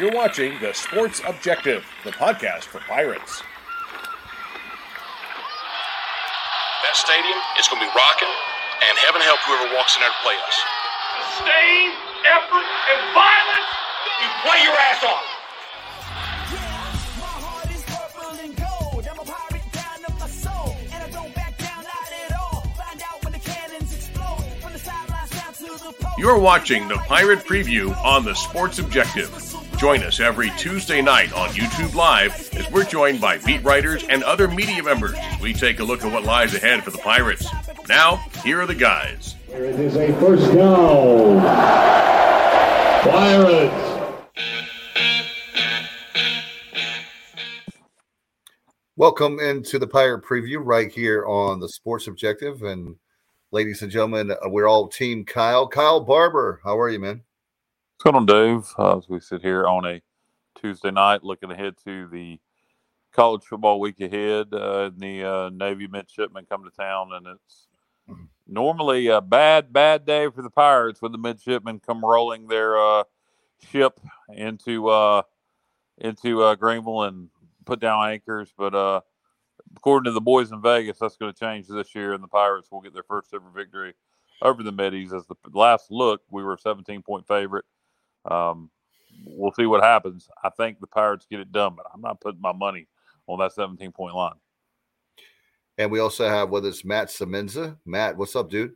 You're watching The Sports Objective, the podcast for Pirates. That stadium is going to be rocking, and heaven help whoever walks in there to play us. Disdain, effort, and violence, you play your ass off. You're watching the Pirate Preview on the Sports Objective. Join us every Tuesday night on YouTube Live as we're joined by beat writers and other media members. We take a look at what lies ahead for the Pirates. Now, here are the guys. It is a first down. Pirates. Welcome into the Pirate Preview right here on the Sports Objective. And ladies and gentlemen, uh, we're all Team Kyle. Kyle Barber, how are you, man? What's going on, Dave? Uh, as we sit here on a Tuesday night looking ahead to the college football week ahead, uh, the uh, Navy midshipmen come to town, and it's normally a bad, bad day for the Pirates when the midshipmen come rolling their uh, ship into uh, into uh, Greenville and put down anchors. But according to the boys in Vegas, that's going to change this year, and the Pirates will get their first ever victory over the Middies. As the last look, we were a 17 point favorite. Um, we'll see what happens. I think the Pirates get it done, but I'm not putting my money on that 17 point line. And we also have with us Matt Semenza. Matt, what's up, dude?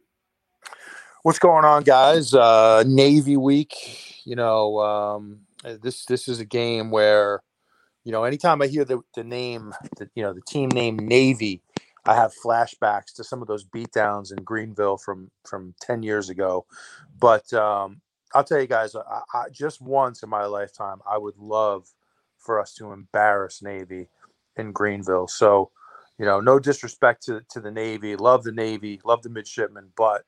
What's going on, guys? Uh, Navy week. You know, um, this this is a game where, you know, anytime I hear the the name, the, you know, the team name Navy, I have flashbacks to some of those beatdowns in Greenville from from ten years ago. But um, I'll tell you guys, I, I, just once in my lifetime, I would love for us to embarrass Navy in Greenville. So, you know, no disrespect to to the Navy, love the Navy, love the midshipmen, but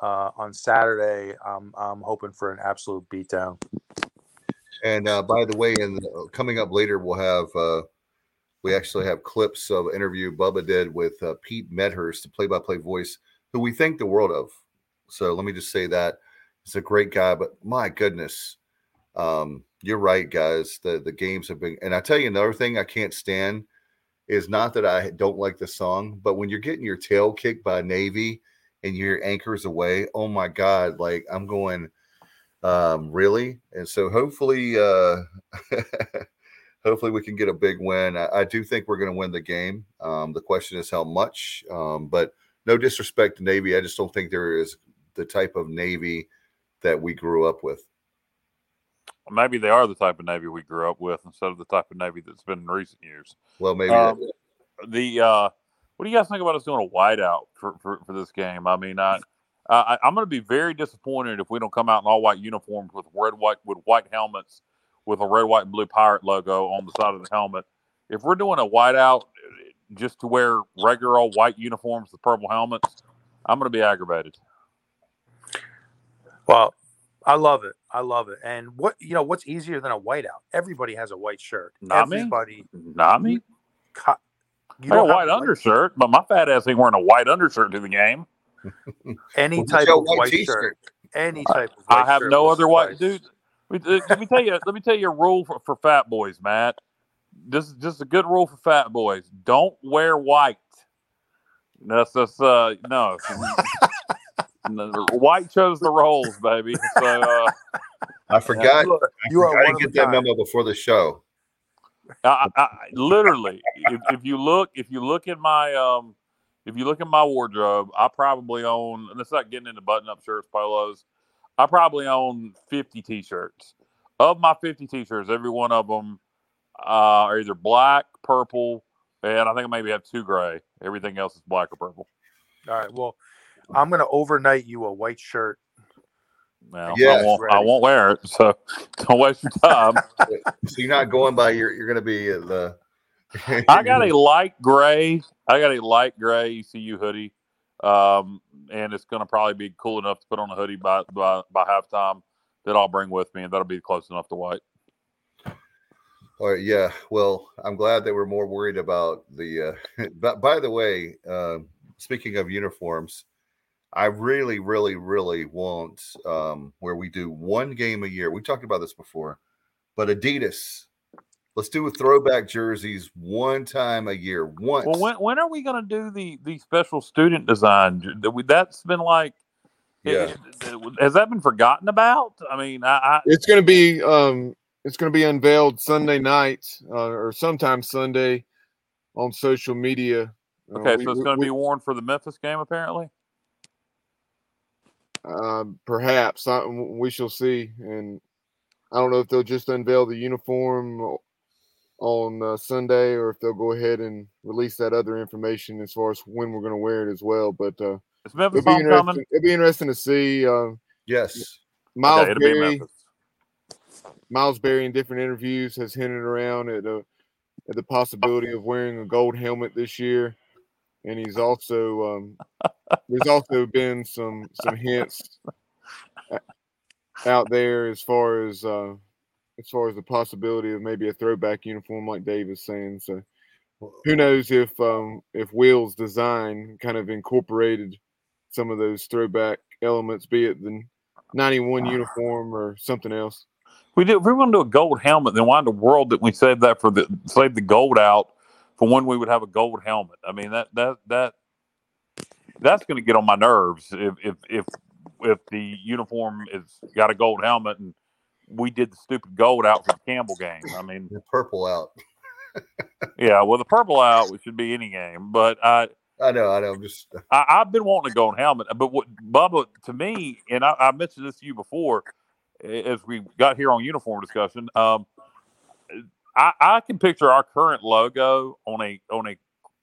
uh, on Saturday, I'm I'm hoping for an absolute beatdown. And uh, by the way, and coming up later, we'll have uh, we actually have clips of interview Bubba did with uh, Pete Medhurst, the play-by-play voice, who we think the world of. So let me just say that he's a great guy, but my goodness, um, you're right, guys. The the games have been, and I tell you another thing I can't stand is not that I don't like the song, but when you're getting your tail kicked by Navy and your anchors away, oh my god, like I'm going um really and so hopefully uh hopefully we can get a big win i, I do think we're going to win the game um the question is how much um but no disrespect to navy i just don't think there is the type of navy that we grew up with Maybe they are the type of Navy we grew up with instead of the type of Navy that's been in recent years. well maybe Um, the uh, what do you guys think about us doing a whiteout for, for, for this game? I mean, I, I I'm going to be very disappointed if we don't come out in all white uniforms with red white with white helmets with a red white and blue pirate logo on the side of the helmet. If we're doing a whiteout just to wear regular old white uniforms with purple helmets, I'm going to be aggravated. Well, I love it. I love it. And what you know, what's easier than a whiteout? Everybody has a white shirt. Not me. Everybody. Not me. Co- You I got a don't have white undershirt, but my fat ass ain't wearing a white undershirt to the game. Any type of white white t-shirt. shirt. Any type of. I have shirt no other white dude. Let me, let me tell you. Let me tell you a rule for, for fat boys, Matt. This is just a good rule for fat boys. Don't wear white. That's just uh no. No, white chose the roles, baby. So uh, i forgot You are, I you are forgot one to get that kind. memo before the show I, I, I literally, if, if you look, if you look in my um, if you look in my wardrobe, I probably own. And it's not getting into button-up shirts, polos. I probably own fifty t-shirts. Of my fifty t-shirts, every one of them uh, are either black, purple, and I think I maybe have two gray. Everything else is black or purple. All right. Well, I'm gonna overnight you a white shirt. Now, Yes. I won't. I won't wear it. So don't waste your time. so you're not going by your you're going to be the I got a light gray. I got a light gray ECU hoodie, um, and it's going to probably be cool enough to put on a hoodie by by, by halftime. That I'll bring with me, and that'll be close enough to white. All right, yeah. Well, I'm glad that we're more worried about the. Uh, but by the way, uh, speaking of uniforms, I really, really, really want um, where we do one game a year. We talked about this before. but Adidas. Let's do a throwback jerseys one time a year. Once. Well, when when are we going to do the the special student design? That's been like, Yeah. has that been forgotten about? I mean, I, I It's going to be um, it's going to be unveiled Sunday night uh, or sometime Sunday on social media. Uh, okay, we- so it's going to be worn for the Memphis game, apparently. Uh, perhaps I, we shall see, and I don't know if they'll just unveil the uniform on uh, Sunday or if they'll go ahead and release that other information as far as when we're going to wear it as well. But uh, Is Memphis it'll be homecoming? interesting. It'll be interesting to see. Uh, yes. Miles Okay, Berry, Miles Berry in different interviews has hinted around at, uh, at the possibility of wearing a gold helmet this year, and he's also um, there's also been some some hints out there as far as uh, as far as the possibility of maybe a throwback uniform like Dave is saying. So who knows if um, if Will's design kind of incorporated some of those throwback elements, be it the 91 uniform or something else. We did. If we want to do a gold helmet, then why in the world didn't we save that for the save the gold out for when we would have a gold helmet? I mean that that that that's going to get on my nerves if if if if the uniform is got a gold helmet and we did the stupid gold out for the Campbell game. I mean, The purple out. yeah, well the purple out should be any game, but I. I know, I know. I'm just I, I've been wanting a gold helmet, but what Bubba to me, and I, I mentioned this to you before, as we got here on uniform discussion. Um, I, I can picture our current logo on a on a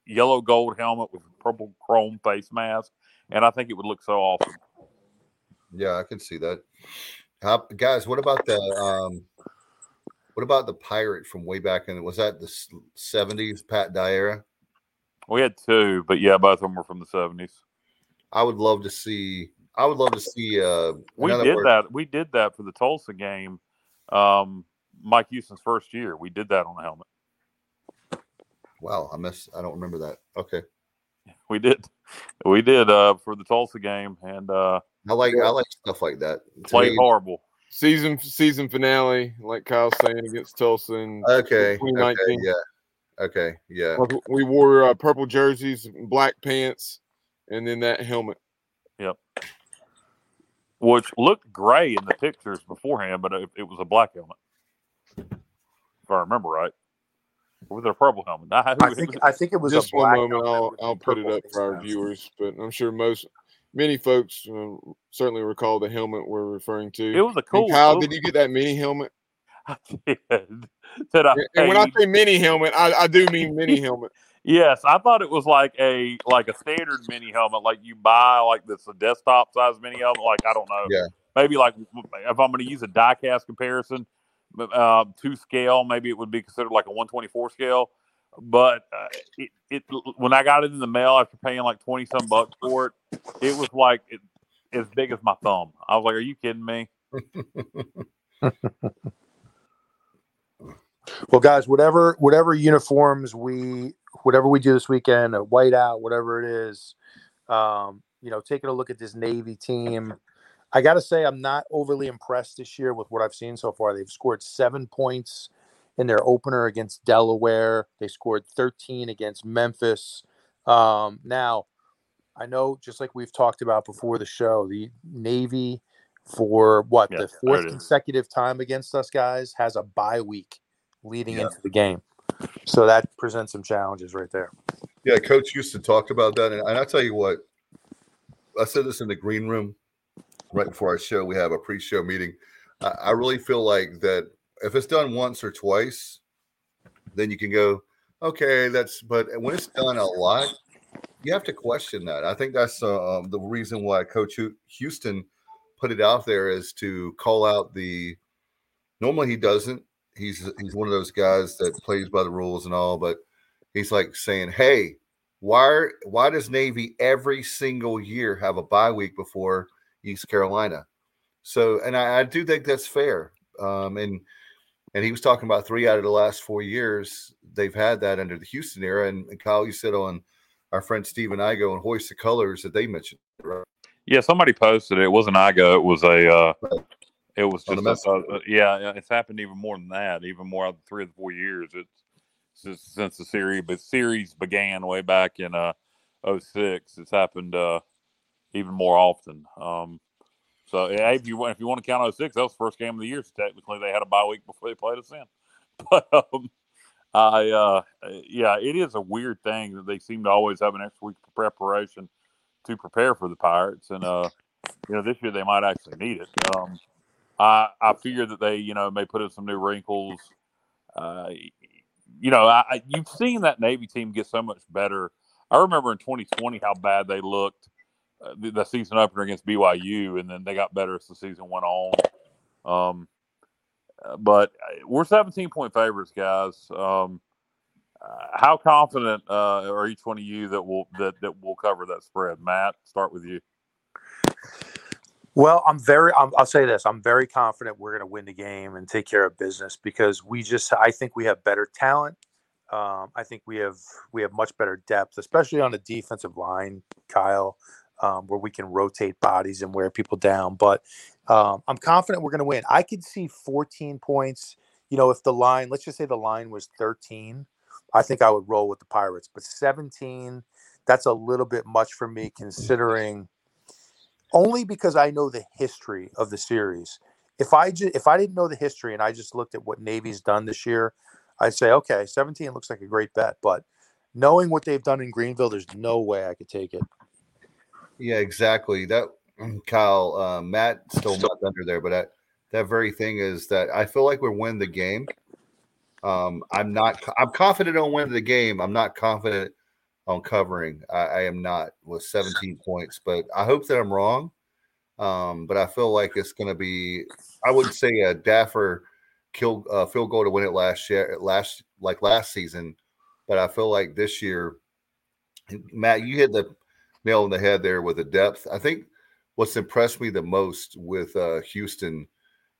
yellow gold helmet with a purple chrome face mask, and I think it would look so awesome. yeah, I can see that. How, guys, what about the um what about the pirate from way back in was that the 70s Pat Dye era? We had two, but yeah, both of them were from the seventies. I would love to see I would love to see uh We did words- that. We did that for the Tulsa game. Um, Mike Houston's first year, we did that on the helmet. Wow, I miss I don't remember that. Okay. We did, we did uh, for the Tulsa game, and uh, I like I like stuff like that. To played me- horrible. Season season finale, like Kyle's saying against Tulsa. And Okay. Okay. Yeah. Okay. Yeah. we wore uh, purple jerseys, black pants, and then that helmet. Yep. Which looked gray in the pictures beforehand, but it, it was a black helmet, if I remember right. With a purple helmet. I, I think I think it was Just a one moment, helmet I'll I'll put it up for our viewers, but I'm sure most many folks uh, certainly recall the helmet we're referring to. it was a And cool. Kyle, it did you get that mini helmet? I did. That I And- And when I say mini helmet, I, I do mean mini helmet. Yes, I thought it was like a like a standard mini helmet, like you buy like this a desktop size mini helmet. Like I don't know, Yeah. maybe like if I'm going to use a diecast comparison uh, to scale, maybe it would be considered like a 124 scale. But uh, it, it when I got it in the mail after paying like 20 some bucks for it, it was like it, as big as my thumb. I was like, "Are you kidding me?" Well, guys, whatever whatever uniforms we whatever we do this weekend, a white out, whatever it is, um, you know, taking a look at this Navy team. I got to say, I'm not overly impressed this year with what I've seen so far. They've scored seven points in their opener against Delaware. They scored 13 against Memphis. Um, now, I know, just like we've talked about before the show, the Navy for what Yeah, the fourth consecutive time against us guys has a bye week leading Yeah. into the game. So that presents some challenges right there. Yeah, Coach Houston talked about that, and, and I tell you what, I said this in the green room right before our show. We have a pre-show meeting. I, I really feel like that if it's done once or twice, then you can go, okay, that's. But when it's done a lot, you have to question that. I think that's uh, um, the reason why Coach Houston put it out there is to call out the. Normally he doesn't. He's he's one of those guys that plays by the rules and all, but he's like saying, "Hey, why why does Navy every single year have a bye week before East Carolina?" So, and I, I do think that's fair. Um, and and he was talking about three out of the last four years they've had that under the Houston era. And, and Kyle, you said on our friend Stephen Igo and Hoist the Colors that they mentioned. Right? Yeah, somebody posted it. It wasn't IGO. It was a uh, It was just the a, uh, yeah, yeah, it's happened even more than that, even more out of three or four years. It's since, since the series, but series began way back in uh 06. It's happened uh even more often. Um, so yeah, if you if you want to count 06, that was the first game of the year. So technically, they had a bye week before they played us in. But um, I uh, yeah, it is a weird thing that they seem to always have an extra week of preparation to prepare for the Pirates, and uh, you know, this year they might actually need it. Um, I I fear that they you know may put in some new wrinkles. Uh, you know, I, you've seen that Navy team get so much better. I remember in 2020 how bad they looked the, season opener against BYU, and then they got better as the season went on. Um, uh, but uh, we're 17 point favorites, guys. Um, uh, how confident uh, are each one of you that will that that will cover that spread? Matt, start with you. Well, I'm very. i will say this: I'm very confident we're going to win the game and take care of business because we just. I think we have better talent. Um, I think we have we have much better depth, especially on the defensive line, Kyle, um, where we can rotate bodies and wear people down. But um, I'm confident we're going to win. I could see 14 points. You know, if the line, let's just say the line was 13, I think I would roll with the Pirates. But 17, that's a little bit much for me, considering only because I know the history of the series. If I just if I didn't know the history and I just looked at what Navy's done this year, I'd say okay, 17 looks like a great bet. But knowing what they've done in Greenville, there's no way I could take it. Yeah, exactly. That Kyle, uh, Matt stole my thunder there, but that that very thing is that I feel like we're winning the game. Um, I'm not. I'm confident on winning the game. I'm not confident on covering. I, I, am not with 17 points, but I hope that I'm wrong. Um, but I feel like it's going to be. I wouldn't say a Daffer kill uh, field goal to win it last year, last like last season, but I feel like this year, Matt, you hit the nail on the head there with the depth. I think what's impressed me the most with uh, Houston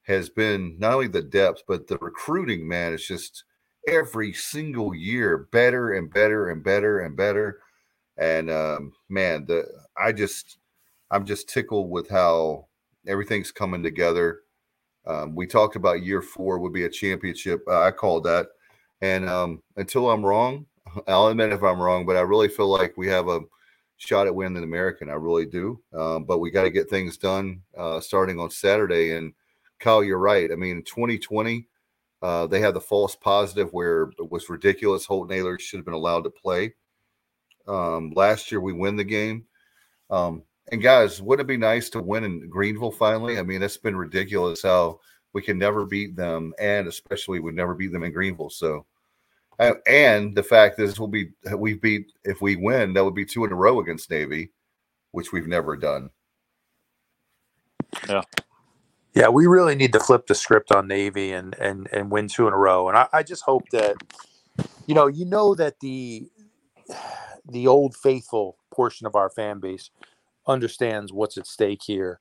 has been not only the depth but the recruiting. Man, it's just every single year better and better and better and better. And um, man, the I just I'm just tickled with how everything's coming together. Um, we talked about year four would be a championship. Uh, I called that, and um, until I'm wrong, I'll admit if I'm wrong, but I really feel like we have a shot at winning the American. I really do. Um, but we got to get things done uh, starting on Saturday. And Kyle, you're right. I mean, 2020, uh, they had the false positive where it was ridiculous. Holton Ahlers should have been allowed to play. Um, last year, we win the game. Um, and guys, wouldn't it be nice to win in Greenville finally? I mean, it's been ridiculous how we can never beat them, and especially we never beat them in Greenville. So and the fact is, we'll be we beat if we win, that would be two in a row against Navy, which we've never done. Yeah, yeah, we really need to flip the script on Navy and and and win two in a row. And I, I just hope that you know you know that the the old faithful portion of our fan base understands what's at stake here,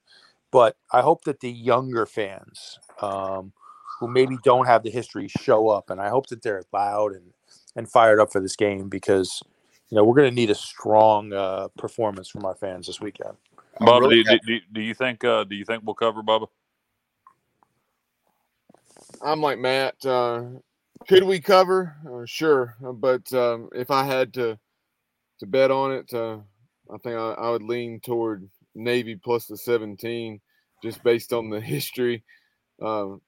but I hope that the younger fans. Um, who maybe don't have the history show up. And I hope that they're loud and, and fired up for this game because, you know, we're going to need a strong uh, performance from our fans this weekend. Bubba, really do, do, do, you think uh, do you think we'll cover Bubba? I'm like Matt. Uh, could we cover? Uh, sure, but um, if I had to to bet on it, uh, I think I, I, would lean toward Navy plus the 17, just based on the history. Um,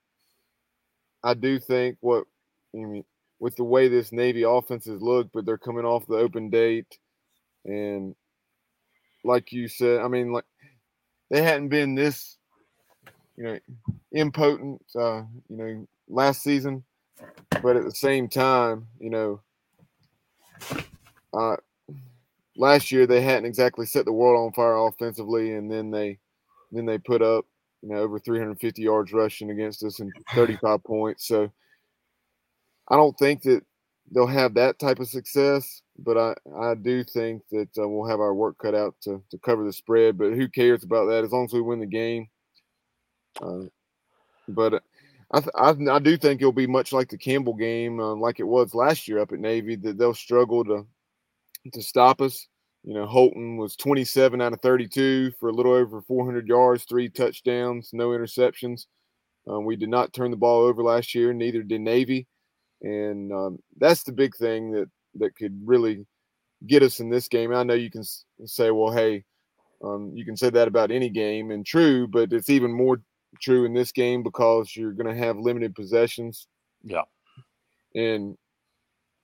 I do think what I mean with the way this Navy offense has looked, but they're coming off the open date, and like you said, I mean, like they hadn't been this, you know, impotent, uh, you know, last season, but at the same time, you know, uh, last year they hadn't exactly set the world on fire offensively, and then they, then they put up you know, over 350 yards rushing against us and 35 points. So I don't think that they'll have that type of success, but I, I do think that uh, we'll have our work cut out to, to cover the spread. But who cares about that as long as we win the game? Uh, but I, I, I, do think it'll be much like the Campbell game, uh, like it was last year up at Navy, that they'll struggle to to stop us. You know, Holton was 27 out of 32 for a little over 400 yards, three touchdowns, no interceptions. Um, we did not turn the ball over last year, neither did Navy, and um, that's the big thing that that could really get us in this game. I know you can say, well, hey, um, you can say that about any game, and true, but it's even more true in this game because you're going to have limited possessions. Yeah. And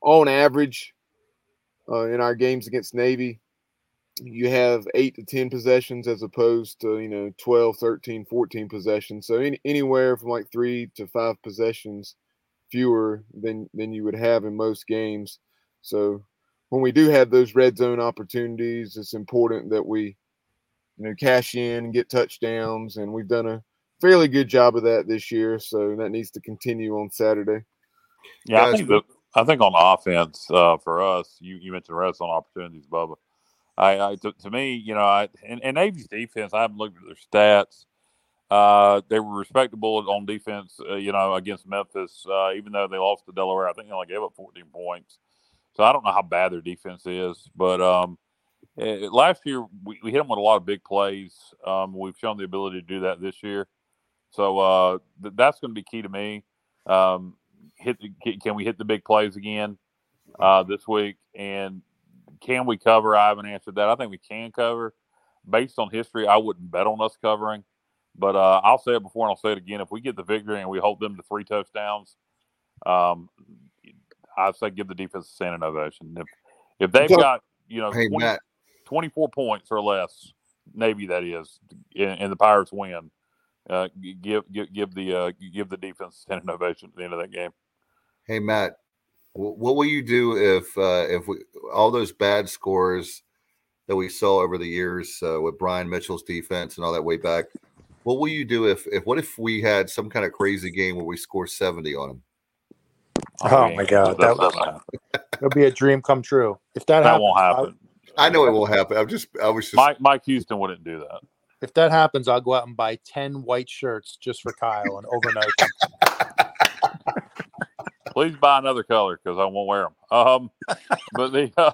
on average, uh, in our games against Navy, you have eight to 10 possessions as opposed to, you know, 12, 13, 14 possessions. So any, anywhere from like three to five possessions fewer than, than you would have in most games. So when we do have those red zone opportunities, it's important that we, you know, cash in and get touchdowns. And we've done a fairly good job of that this year. So that needs to continue on Saturday. Yeah, I think the, I think on offense uh, for us, you, you mentioned red zone opportunities, Bubba. I, I to, to, me, you know, I and, and Navy's defense. I haven't looked at their stats. Uh, they were respectable on defense, uh, you know, against Memphis. Uh, even though they lost to Delaware, I think they only gave up 14 points. So I don't know how bad their defense is, but um, it, last year we, we hit them with a lot of big plays. Um, we've shown the ability to do that this year. So uh, th- that's going to be key to me. Um, hit the, can we hit the big plays again uh, this week? And can we cover? I haven't answered that. I think we can cover. Based on history, I wouldn't bet on us covering. But uh, I'll say it before and I'll say it again. If we get the victory and we hold them to three touchdowns, um, I say give the defense a standing ovation. If if they've got you know hey, 20, 24 points or less, Navy that is, and, and the Pirates win, uh, give give give the uh, give the defense a standing ovation at the end of that game. Hey Matt, what will you do if uh, if we all those bad scores that we saw over the years uh, with Brian Mitchell's defense and all that way back? What will you do if if what if we had some kind of crazy game where we score seventy on them? Oh, oh my god, that would be a dream come true. If that, that happens, won't happen. I, I know it won't happen. I'm just I was just Mike Mike Houston wouldn't do that. If that happens, I'll go out and buy ten white shirts just for Kyle and overnight. Please buy another color because I won't wear them. Um, but the uh,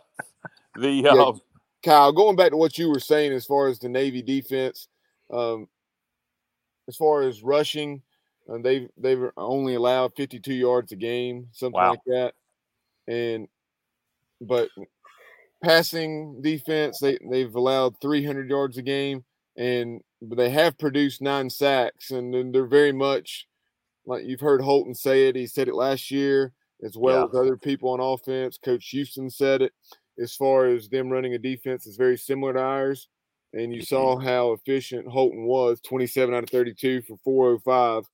the yeah, uh, Kyle, going back to what you were saying as far as the Navy defense, um, as far as rushing, uh, they've they've only allowed 52 yards a game, something wow. like that, and but passing defense they they've allowed 300 yards a game, and but they have produced nine sacks, and they're very much like you've heard Holton say it. He said it last year as well yeah. as other people on offense. Coach Houston said it as far as them running a defense is very similar to ours. And you saw mm-hmm. how efficient Holton was 27 out of 32 for 405,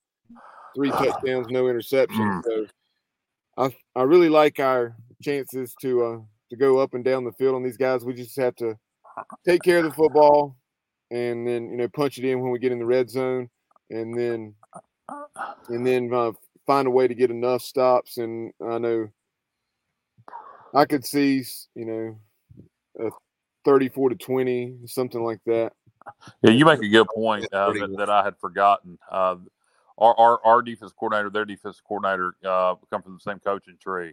three touchdowns, no interceptions. Mm. So I, I really like our chances to uh, to go up and down the field on these guys. We just have to take care of the football and then, you know, punch it in when we get in the red zone. And then and then uh, find a way to get enough stops. And I know I could see, you know, a 34 to 20, something like that. Yeah, you make a good point uh, that, that, I had forgotten. Uh, our, our, our defense coordinator, their defense coordinator, uh, come from the same coaching tree.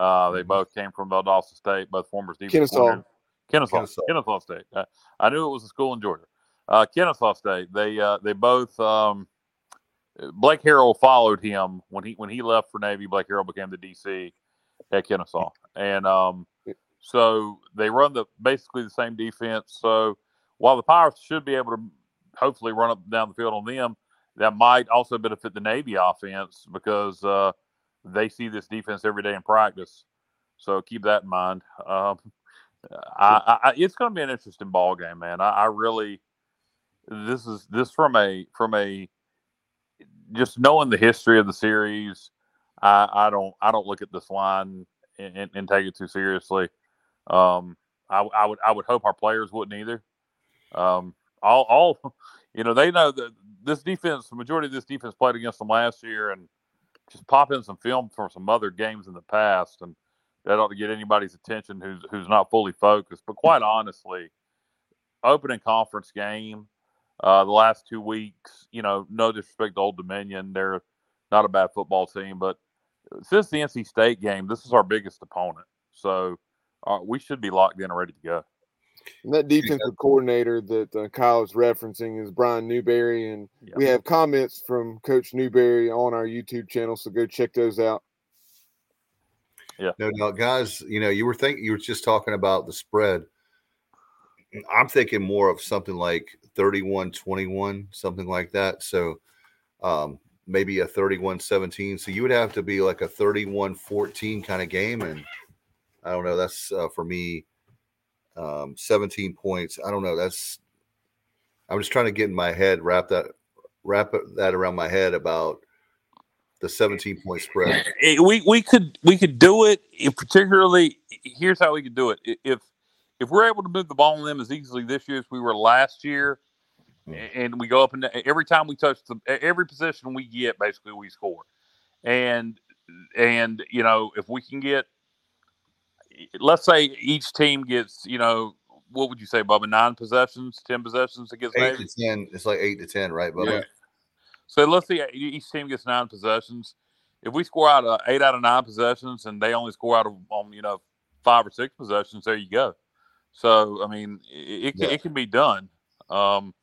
Uh, they mm-hmm. both came from Valdosta State, both former defense Kennesaw. Kennesaw, Kennesaw, Kennesaw State. Uh, I knew it was a school in Georgia. Uh, Kennesaw State. They uh, they both um, Blake Harrell followed him when he when he left for Navy. Blake Harrell became the DC at Kennesaw, and um, so they run the basically the same defense. So while the Pirates should be able to hopefully run up down the field on them, that might also benefit the Navy offense because uh, they see this defense every day in practice. So keep that in mind. Um, I, I, it's going to be an interesting ball game, man. I, I really this is this from a from a just knowing the history of the series, I, I don't I don't look at this line and, and, and take it too seriously. Um, I, I, would I would hope our players wouldn't either. Um, all all you know they know that this defense, the majority of this defense played against them last year, and just pop in some film from some other games in the past, and that ought to get anybody's attention who's who's not fully focused. But quite honestly, opening conference game uh, the last two weeks. You know, no disrespect to Old Dominion, they're not a bad football team, but since the NC State game, this is our biggest opponent, so uh, we should be locked in and ready to go. And that defensive coordinator that uh, Kyle is referencing is Brian Newberry, and Yeah. we have comments from Coach Newberry on our YouTube channel, so go check those out. Yeah, no, no, guys. You know, you were thinking you were just talking about the spread. I'm thinking more of something like 31-21, something like that. So um, maybe a 31-17. So you would have to be like a 31-14 kind of game, and I don't know. That's uh, for me. Um, 17 points. I don't know. That's. I'm just trying to get in my head, wrap that, wrap that around my head about the 17 point spread. Eh, we we could we could do it particularly here's how we could do it if if we're able to move the ball on them as easily this year as we were last year and we go up and every time we touch the every position we get basically we score and and you know if we can get let's say each team gets you know what would you say Bubba nine possessions ten possessions against Eight Navy to 10. It's like eight to 10, right? Bubba? Yeah. So let's see, each team gets nine possessions. If we score out of eight out of nine possessions, and they only score out of um, you know five or six possessions, there you go. So I mean, it it, can, Yeah. it can be done. Um,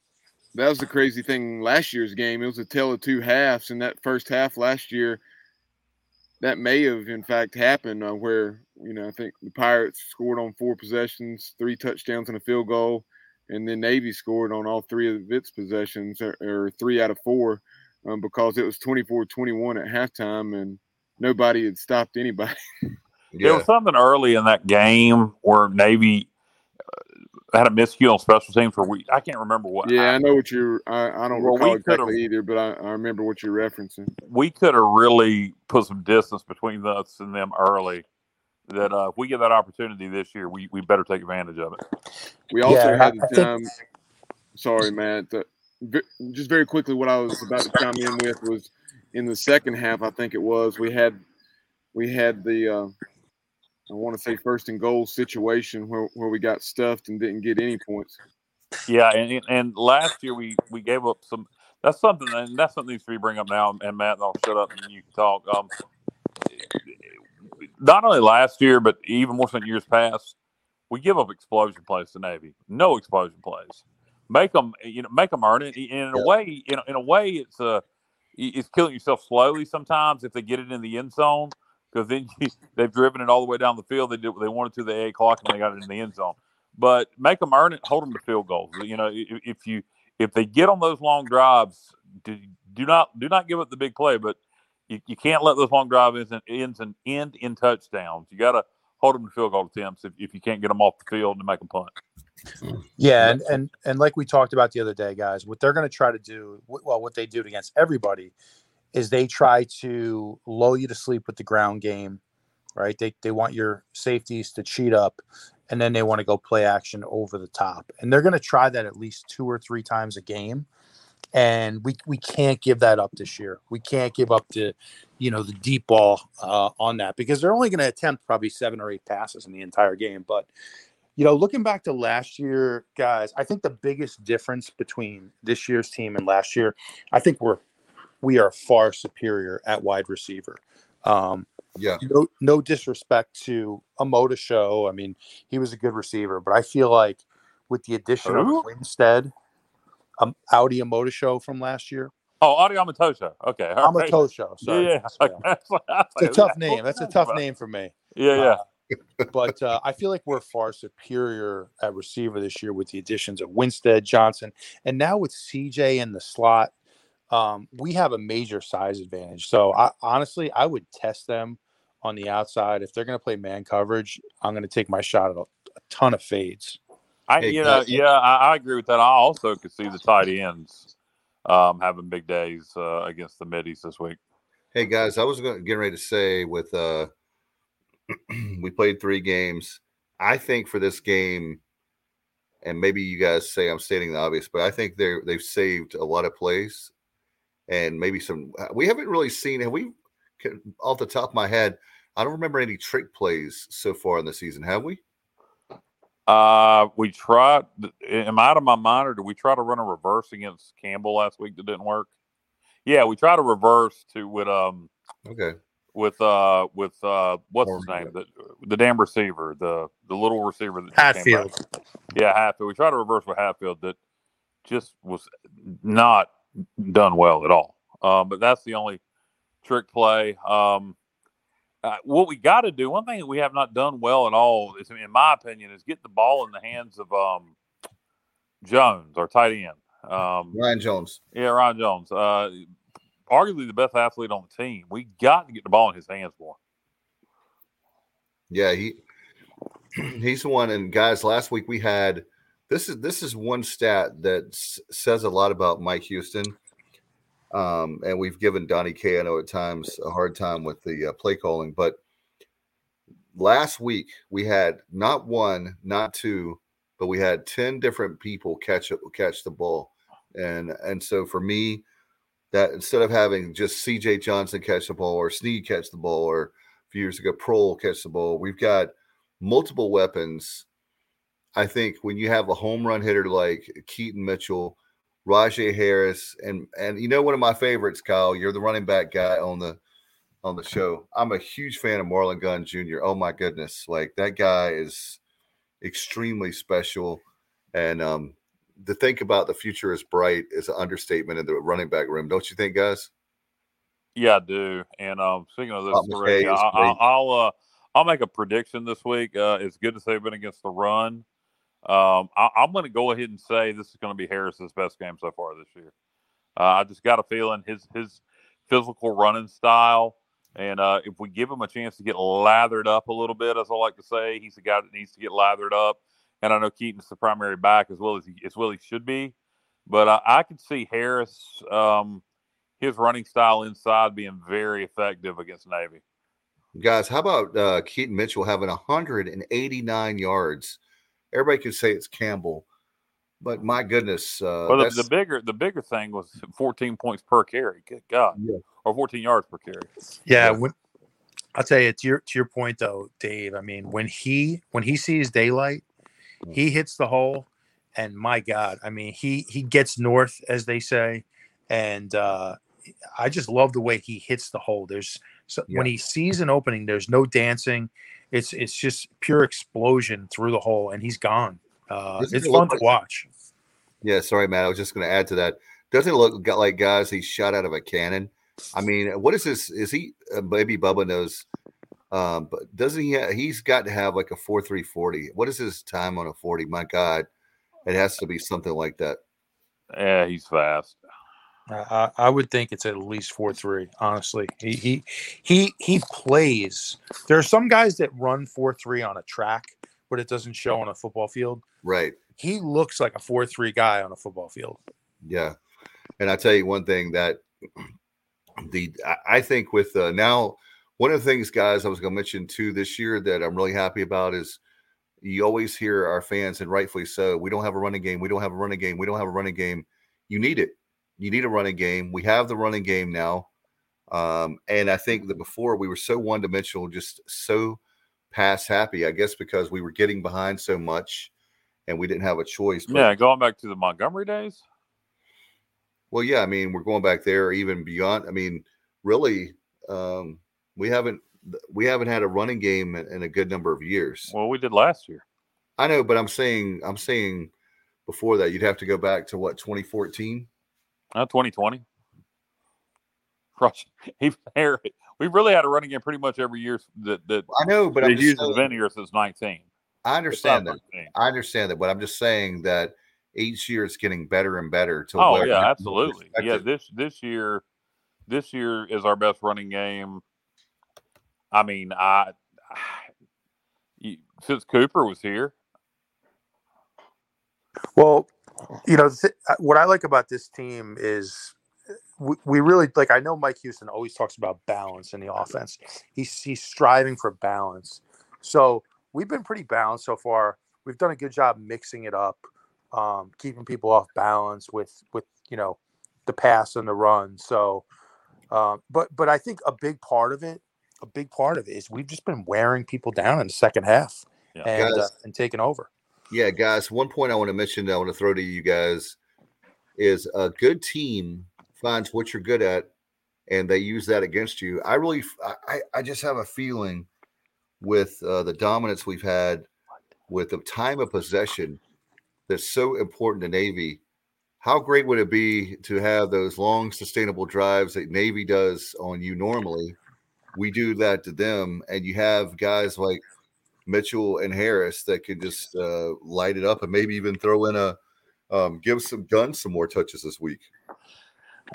That was the crazy thing last year's game. It was a tale of two halves, and that first half last year, that may have in fact happened uh, where you know I think the Pirates scored on four possessions, three touchdowns and a field goal, and then Navy scored on all three of its possessions or, or three out of four um, because it was 24-21 at halftime and nobody had stopped anybody. There was something early in that game where Navy had a miscue on special teams where we I can't remember what. yeah, I happened. know what you're. I, I don't Well, recall we could've- exactly either, but I, I remember what you're referencing. we could have really put some distance between us and them early. That uh, if we get that opportunity this year, we, we better take advantage of it. We also Yeah, had I- the I think- time. Sorry, Matt. The, just very quickly, what I was about to chime in with was in the second half. I think it was we had we had the uh, I want to say first and goal situation where, where we got stuffed and didn't get any points. Yeah, and and last year we we gave up some. That's something, and that's something needs to be bring up now. And Matt, and I'll shut up and you can talk. Um, not only last year, but even more so in years past, we give up explosion plays to Navy. No explosion plays. Make them, you know, make them earn it. And in a way, in a, in a way, it's uh, it's killing yourself slowly sometimes if they get it in the end zone because then you, they've driven it all the way down the field. They did what they wanted to the eight o'clock and they got it in the end zone. But make them earn it. Hold them to field goals. You know, if, if you if they get on those long drives, do, do not do not give up the big play. But you, you can't let those long drives ends and ends and end in touchdowns. You got to hold them to field goal attempts if, if you can't get them off the field and make them punt. Yeah, and, and and like we talked about the other day, guys, what they're going to try to do, well, what they do against everybody, is they try to lull you to sleep with the ground game, right? They they want your safeties to cheat up, and then they want to go play action over the top, and they're going to try that at least two or three times a game, and we we can't give that up this year. We can't give up the, you know, the deep ball uh, on that because they're only going to attempt probably seven or eight passes in the entire game, but you know, looking back to last year, guys, I think the biggest difference between this year's team and last year, I think we're we are far superior at wide receiver. Um, Yeah. no, no disrespect to Omotosho. I mean, he was a good receiver, but I feel like with the addition Who? of Winstead, um, Audie Omotosho from last year, Oh, Audie Omotosho. Okay. all right. Omotosho. Sorry, Yeah, Sorry. yeah. it's a tough name. That's a tough name for me. Yeah, yeah. but uh, I feel like we're far superior at receiver this year with the additions of Winstead, Johnson, and now with CJ in the slot. Um, we have a major size advantage. So I, honestly, I would test them on the outside if they're going to play man coverage. I'm going to take my shot at a, a ton of fades. I, you know, yeah, I, I agree with that. I also could see the tight ends um, having big days uh, against the middies this week. Hey guys, I was going getting ready to say with uh we played three games. I think for this game, and maybe you guys say I'm stating the obvious, but I think they're they've saved a lot of plays and maybe some uh, we haven't really seen have we off the top of my head, I don't remember any trick plays so far in the season, have we? Uh, we tried. Am I out of my mind, or did we try to run a reverse against Campbell last week that didn't work? Yeah, we tried to reverse to with um Okay. with uh with uh what's his Or- name the the damn receiver the the little receiver that just came back. Hatfield. yeah Hatfield we tried to reverse with Hatfield that just was not done well at all um but that's the only trick play um uh, what we got to do one thing that we have not done well at all is in my opinion is get the ball in the hands of um Jones our tight end um Ryan Jones. yeah, Ryan Jones. Uh, arguably the best athlete on the team. We got to get the ball in his hands more. Yeah, he he's the one. And guys, last week we had this is this is one stat that s- says a lot about Mike Houston. Um, and we've given Donnie K, I know at times a hard time with the uh, play calling, but last week we had not one, not two, but we had ten different people catch catch the ball, and and so for me, that instead of having just C.J. Johnson catch the ball or Snead catch the ball or a few years ago Proehl catch the ball, we've got multiple weapons. I think when you have a home run hitter like Keaton Mitchell, Rahjai Harris, and and you know one of my favorites, Kyle, you're the running back guy on the on the show. I'm a huge fan of Marlon Gunn Jr. Oh my goodness, like that guy is extremely special, and um, to think about the future is bright is an understatement in the running back room, don't you think, guys? Yeah, I do. And um, speaking of this, I, I, I'll uh, I'll make a prediction this week. Uh, it's good to say they've been against the run. Um, I, I'm going to go ahead and say this is going to be Harris's best game so far this year. Uh, I just got a feeling his his physical running style, and uh, if we give him a chance to get lathered up a little bit, as I like to say, he's the guy that needs to get lathered up. And I know Keaton's the primary back as well as he as well he should be, but I, I could see Harris, um, his running style inside being very effective against Navy. Guys, how about uh, Keaton Mitchell having 189 yards? Everybody could say it's Campbell, but my goodness, uh, Well, the, the bigger the bigger thing was 14 points per carry. Good God, Yeah. or 14 yards per carry. Yeah, Yeah. when, I'll tell you to your to your point though, Dave. I mean, when he when he sees daylight, he hits the hole, and my God, I mean, he he gets north, as they say, and uh, I just love the way he hits the hole. There's so when he sees an opening, there's no dancing. It's it's just pure explosion through the hole, and he's gone. Uh, it's it fun look to watch. yeah. Sorry, Matt. I was just going to add to that. Doesn't it look like guys he's shot out of a cannon? I mean, what is this? Is he uh, maybe Bubba knows? Um, but doesn't he? Ha- he's got to have like a four three forty. What is his time on a forty? My God, it has to be something like that. Yeah, he's fast. I, I would think it's at least four three. Honestly, he he he he plays. There are some guys that run four three on a track, but it doesn't show on a football field. Right. He looks like a four three guy on a football field. Yeah, and I tell you one thing that the I- I think with uh, now one of the things, guys, I was going to mention too this year that I'm really happy about is you always hear our fans, and rightfully so. We don't have a running game. We don't have a running game. We don't have a running game. You need it. You need a running game. We have the running game now, um, and I think that before we were so one dimensional, just so pass happy. I guess because we were getting behind so much, and we didn't have a choice. But- Yeah, going back to the Montgomery days. Well, yeah, I mean, we're going back there even beyond. I mean, really, um, we haven't we haven't had a running game in, in a good number of years. Well, we did last year. I know, but I'm saying I'm saying before that you'd have to go back to what 2014. Uh, 2020. Rush. He, we've really had a running game pretty much every year that that I know, but the I'm just Hughes saying- been here since 19. I understand that. 13. I understand that, but I'm just saying that each year it's getting better and better. To Oh yeah, absolutely. Yeah, this this year, this year is our best running game. I mean, I, you- since Cooper was here, Well, you know, th- uh, what I like about this team is we, we really like. I know Mike Houston always talks about balance in the offense. He's he's striving for balance. So we've been pretty balanced so far. We've done a good job mixing it up, um, keeping people off balance with with you know the pass and the run. So, um, but but I think a big part of it, a big part of it is we've just been wearing people down in the second half Yeah. and uh, and taking over. Yeah, guys. One point I want to mention that I want to throw to you guys is a good team finds what you're good at and they use that against you. I really, I, I just have a feeling with uh, the dominance we've had with the time of possession that's so important to Navy. How great would it be to have those long, sustainable drives that Navy does on you normally? We do that to them, and you have guys like Mitchell and Harris that can just uh, light it up and maybe even throw in a um, give some guns some more touches this week.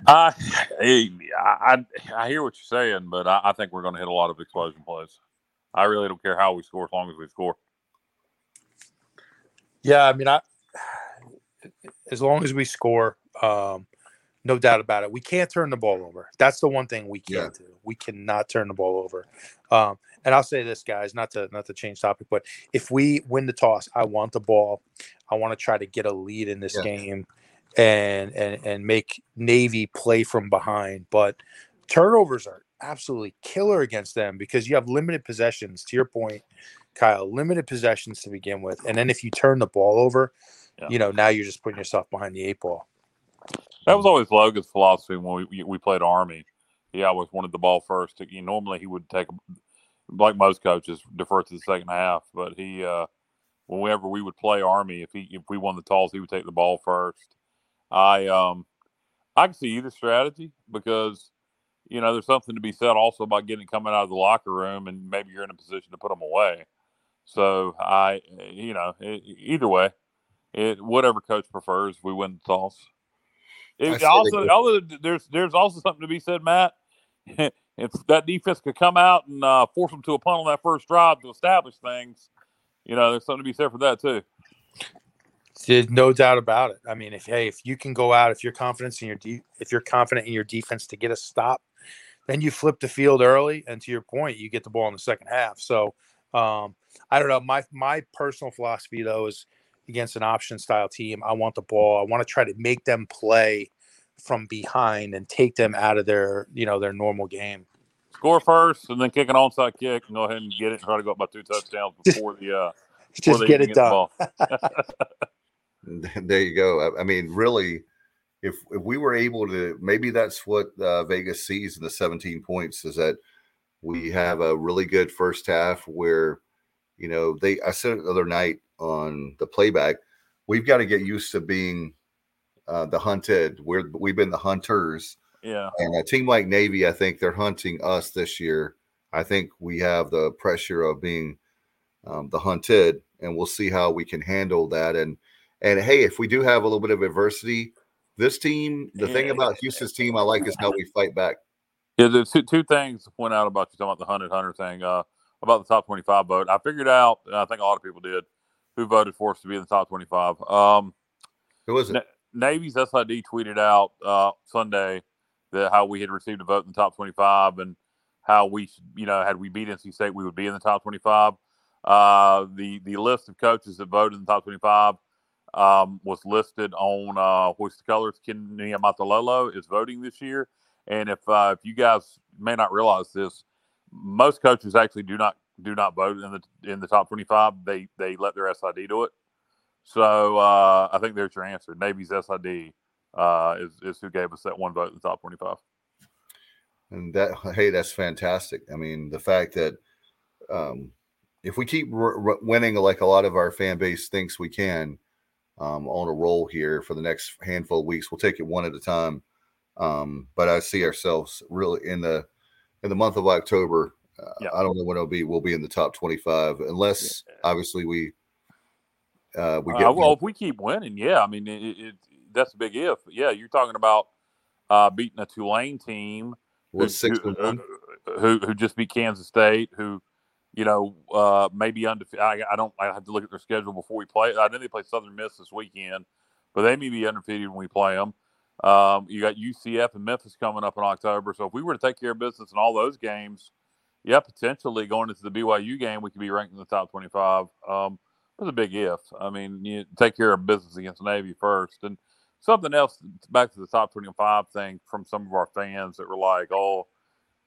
Uh, I, I hear what you're saying, but I, I think we're going to hit a lot of explosion plays. I really don't care how we score as long as we score. Yeah, I mean, I as long as we score, um, no doubt about it. We can't turn the ball over. That's the one thing we can't yeah. do. We cannot turn the ball over. Um, and I'll say this, guys, not to not to change topic, but if we win the toss, I want the ball. I want to try to get a lead in this yeah. game and and and make Navy play from behind. But turnovers are absolutely killer against them because you have limited possessions. To your point, Kyle, limited possessions to begin with, and then if you turn the ball over, yeah. you know now you're just putting yourself behind the eight ball. That was always Logan's philosophy when we we played Army. He always wanted the ball first. He, normally he would take, like most coaches, defer to the second half. But he, uh, whenever we would play Army, if he if we won the toss, he would take the ball first. I um I can see either strategy because you know there's something to be said also about getting coming out of the locker room and maybe you're in a position to put them away. So I you know either way, it whatever coach prefers, we win the toss. It, also, also, there's there's also something to be said, Matt. if that defense could come out and uh, force them to a punt on that first drive to establish things, you know, there's something to be said for that too. There's no doubt about it. I mean, if hey, if you can go out, if you're confident in your de- if you're confident in your defense to get a stop, then you flip the field early, and to your point, you get the ball in the second half. So um, I don't know. My my personal philosophy though is against an option style team, I want the ball. I want to try to make them play from behind and take them out of their you know their normal game. Score first, and then kick an onside kick, and go ahead and get it, and try to go up by two touchdowns before the uh, just get it get done. there you go. I, I, mean, really, if if we were able to, maybe that's what uh, Vegas sees in the 17 points is that we have a really good first half where, you know, they. I said it the other night on the playback, we've got to get used to being uh, the hunted. We're we've been the hunters. Yeah. And a team like Navy, I think they're hunting us this year. I think we have the pressure of being um, the hunted, and we'll see how we can handle that. And and hey, if we do have a little bit of adversity, this team, the thing about Houston's team I like is how we fight back. Yeah, there's two, two things to point out about you talking about the hunted hunter thing. Uh, about the top 25 vote. I figured out, and I think a lot of people did, who voted for us to be in the top 25. Um, who was it? Na- Navy's SID tweeted out uh, Sunday that how we had received a vote in the top 25 and how we, you know, had we beat NC State, we would be in the top 25. Uh, the the list of coaches that voted in the top 25 um, was listed on uh, Hoist the Colors. Ken Niumatalolo is voting this year, and if uh, if you guys may not realize this, most coaches actually do not do not vote in the in the top 25. They they let their SID do it. So uh, I think there's your answer. Navy's SID uh, is is who gave us that one vote in the top 25. And that hey, that's fantastic. I mean, the fact that um, if we keep r- r- winning like a lot of our fan base thinks we can um, on a roll here for the next handful of weeks, we'll take it one at a time. Um, but I see ourselves really in the in the month of October. Uh, yeah. I don't know when it'll be. We'll be in the top twenty-five, unless yeah. obviously we uh, we get. Uh, well, if we keep winning, yeah. I mean, it, it, that's a big if. Yeah, you're talking about uh, beating a Tulane team who, six who, uh, who, who just beat Kansas State, who you know, uh, maybe undefeated. I, I, don't. I have to look at their schedule before we play. I know they play Southern Miss this weekend, but they may be undefeated when we play them. Um, you got UCF and Memphis coming up in October. So if we were to take care of business in all those games, yeah, potentially going into the BYU game, we could be ranked in the top twenty-five. Um, that's a big if. I mean, you take care of business against Navy first, and something else. Back to the top twenty-five thing from some of our fans that were like, "Oh,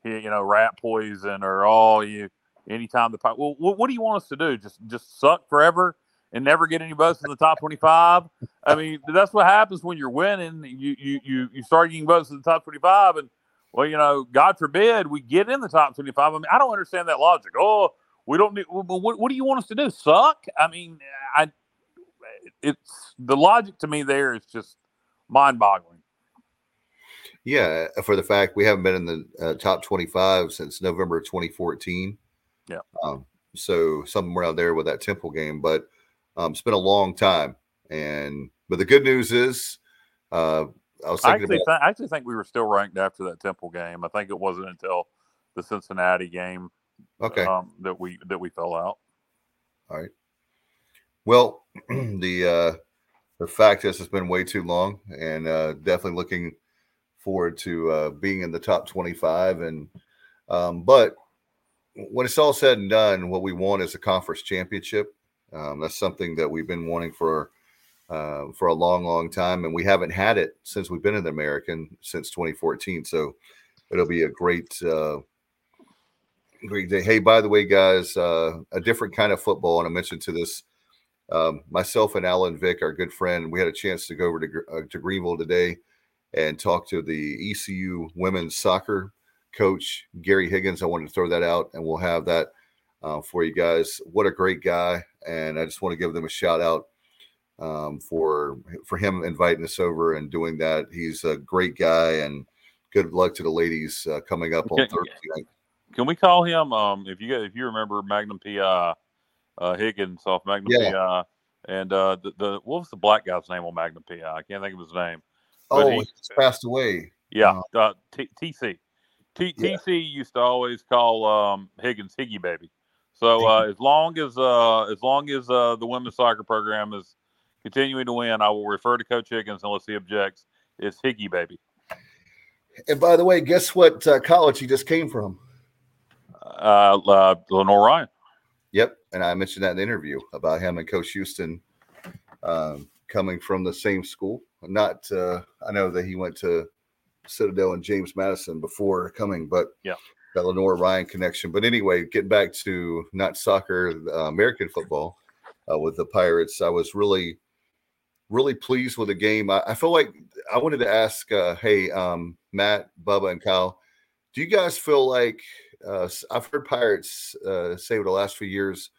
you know, rat poison," or "Oh, you." anytime the well, what, do you want us to do? Just just suck forever and never get any votes in the top 25. I mean, that's what happens when you're winning. You you you you start getting votes in the top 25, and Well, you know, God forbid we get in the top 25. I mean, I don't understand that logic. Oh, we don't need, what, what do you want us to do? Suck? I mean, I, it's the logic to me there is just mind boggling. Yeah, for the fact we haven't been in the uh, top 25 since November 2014. Yeah. Um, so somewhere out there with that Temple game, but um, it's been a long time. And but the good news is, uh, I was I actually, about th- I actually think we were still ranked after that Temple game. I think it wasn't until the Cincinnati game okay, um, that we that we fell out. all right. Well, the uh, the fact is, it's been way too long, and uh, definitely looking forward to uh, being in the top 25. And um, but when it's all said and done, what we want is a conference championship. Um, that's something that we've been wanting for uh, for a long, long time, and we haven't had it since we've been in the American since 2014. So it'll be a great, uh, great day. Hey, by the way, guys, uh, a different kind of football, and I mentioned to this. Um, myself and Alan Vick, our good friend, we had a chance to go over to, uh, to Greenville today and talk to the ECU women's soccer coach, Gary Higgins. I wanted to throw that out, and we'll have that uh, for you guys. What a great guy, and I just want to give them a shout out um, for for him inviting us over and doing that. He's a great guy, and good luck to the ladies uh, coming up on Thursday night. Can we call him? Um, if you if you remember Magnum PI, uh, Higgins off Magnum Yeah. PI, and uh, the, the what was the black guy's name on Magnum PI? I can't think of his name. But Oh, he- he's passed away. Yeah, uh, T- TC. T- Yeah. TC used to always call um, Higgins Higgy Baby. So uh, as long as uh, as long as uh, the women's soccer program is continuing to win, I will refer to Coach Higgins unless he objects. It's Higgy Baby. And by the way, guess what uh, college he just came from? Uh, uh, Lenoir-Rhyne. Yep, and I mentioned that in the interview about him and Coach Houston um, coming from the same school. Not, uh, I know that he went to Citadel and James Madison before coming, but Yeah. that Lenoir-Rhyne connection. But anyway, getting back to not soccer, uh, American football uh, with the Pirates, I was really, really pleased with the game. I, I feel like I wanted to ask, uh, hey, um, Matt, Bubba, and Kyle, do you guys feel like uh, I've heard Pirates uh, say over the last few years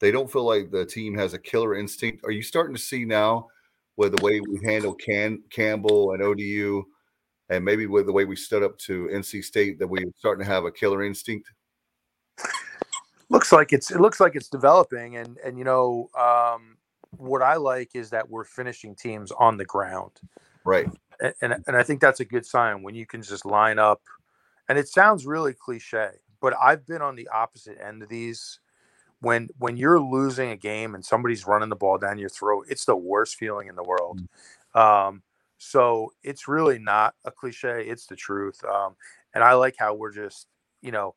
they don't feel like the team has a killer instinct. Are you starting to see now with the way we handle Can Campbell and ODU, and maybe with the way we stood up to NC State that we're starting to have a killer instinct? looks like it's it looks like it's developing and and you know um what i like is that we're finishing teams on the ground Right. and and, and i think that's a good sign when you can just line up and it sounds really cliche but i've been on the opposite end of these. When when you're losing a game and somebody's running the ball down your throat it's the worst feeling in the world. Um so it's really not a cliche it's the truth um and i like how we're just you know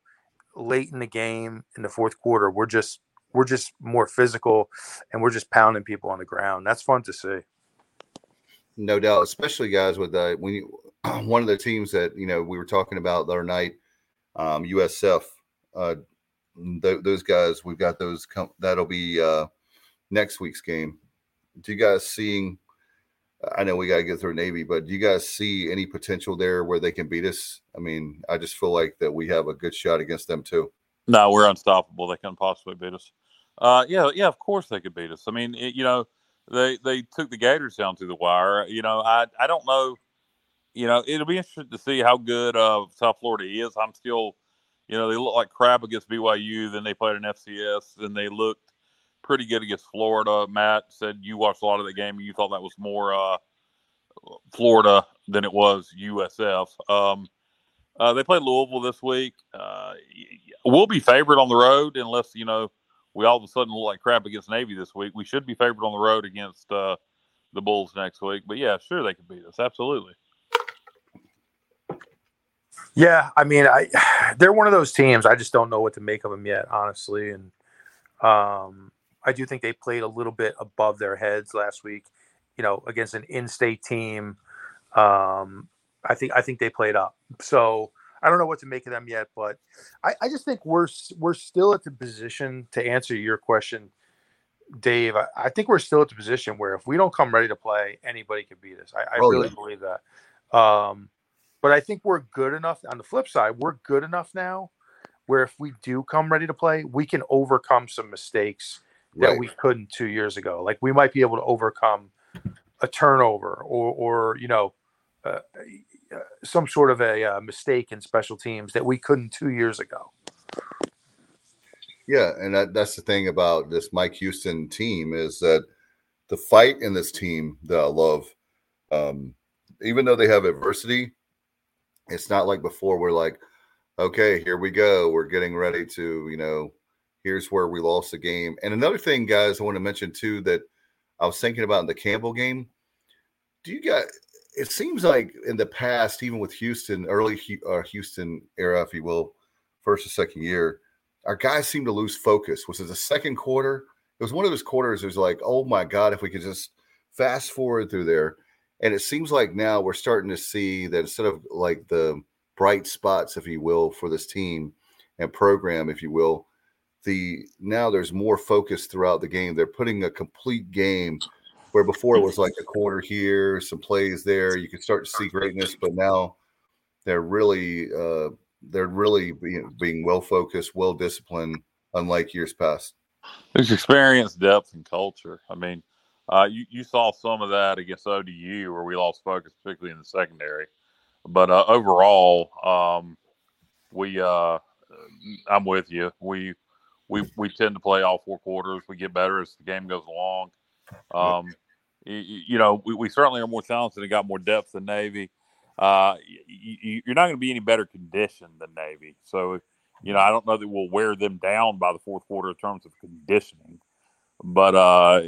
late in the game in the fourth quarter we're just we're just more physical and we're just pounding people on the ground. That's fun to see. No doubt, especially guys with uh, when you, one of the teams that you know we were talking about the other night, um, USF. Uh, th- those guys, we've got those. Com- that'll be uh, next week's game. Do you guys seeing? I know we got to get through Navy, but do you guys see any potential there where they can beat us? I mean, I just feel like that we have a good shot against them too. No, we're unstoppable. They couldn't possibly beat us. Uh, yeah, yeah, of course they could beat us. I mean, it, you know, they they took the Gators down to the wire. You know, I I don't know. You know, it'll be interesting to see how good uh, South Florida is. I'm still, you know, they look like crap against BYU. Then they played an FCS. Then they looked pretty good against Florida. Matt said you watched a lot of the game and you thought that was more uh, Florida than it was USF. Um, uh, they play Louisville this week. Uh, we'll be favored on the road unless you know we all of a sudden look like crap against Navy this week. We should be favored on the road against uh, the Bulls next week. But yeah, sure they could beat us. Absolutely. Yeah, I mean, I they're one of those teams. I just don't know what to make of them yet, honestly. And um, I do think they played a little bit above their heads last week. You know, against an in-state team. Um, I think I think they played up. So I don't know what to make of them yet, but I, I just think we're we're still at the position to answer your question, Dave. I, I think we're still at the position where if we don't come ready to play, anybody can beat us. I, I Oh, really yeah. believe that. Um, But I think we're good enough. On the flip side, we're good enough now where if we do come ready to play, we can overcome some mistakes that Right. we couldn't two years ago. Like we might be able to overcome a turnover or, or you know, uh, uh, some sort of a uh, mistake in special teams that we couldn't two years ago. Yeah, and that, that's the thing about this Mike Houston team is that the fight in this team that I love, um, even though they have adversity, it's not like before. We're like, okay, here we go. We're getting ready to, you know, here's where we lost the game. And another thing, guys, I want to mention too that I was thinking about in the Campbell game. Do you guys? It seems like in the past, even with Houston, early uh, Houston era, if you will, first or second year, our guys seem to lose focus. Was it the second quarter? It was one of those quarters. It was like, oh my god, if we could just fast forward through there. And it seems like now we're starting to see that instead of like the bright spots, if you will, for this team and program, if you will, the now there's more focus throughout the game. They're putting a complete game where before it was like a quarter here, some plays there. You could start to see greatness, but now they're really uh they're really being, being well focused, well disciplined, unlike years past. There's experience, depth, and culture. I mean, uh, you, you saw some of that against ODU where we lost focus, particularly in the secondary. But uh, overall, um, we uh, I'm with you. We we we tend to play all four quarters. We get better as the game goes along. Um, you, you know, we, we certainly are more talented and got more depth than Navy. Uh, you, you're not going to be any better conditioned than Navy. So, you know, I don't know that we'll wear them down by the fourth quarter in terms of conditioning, but uh,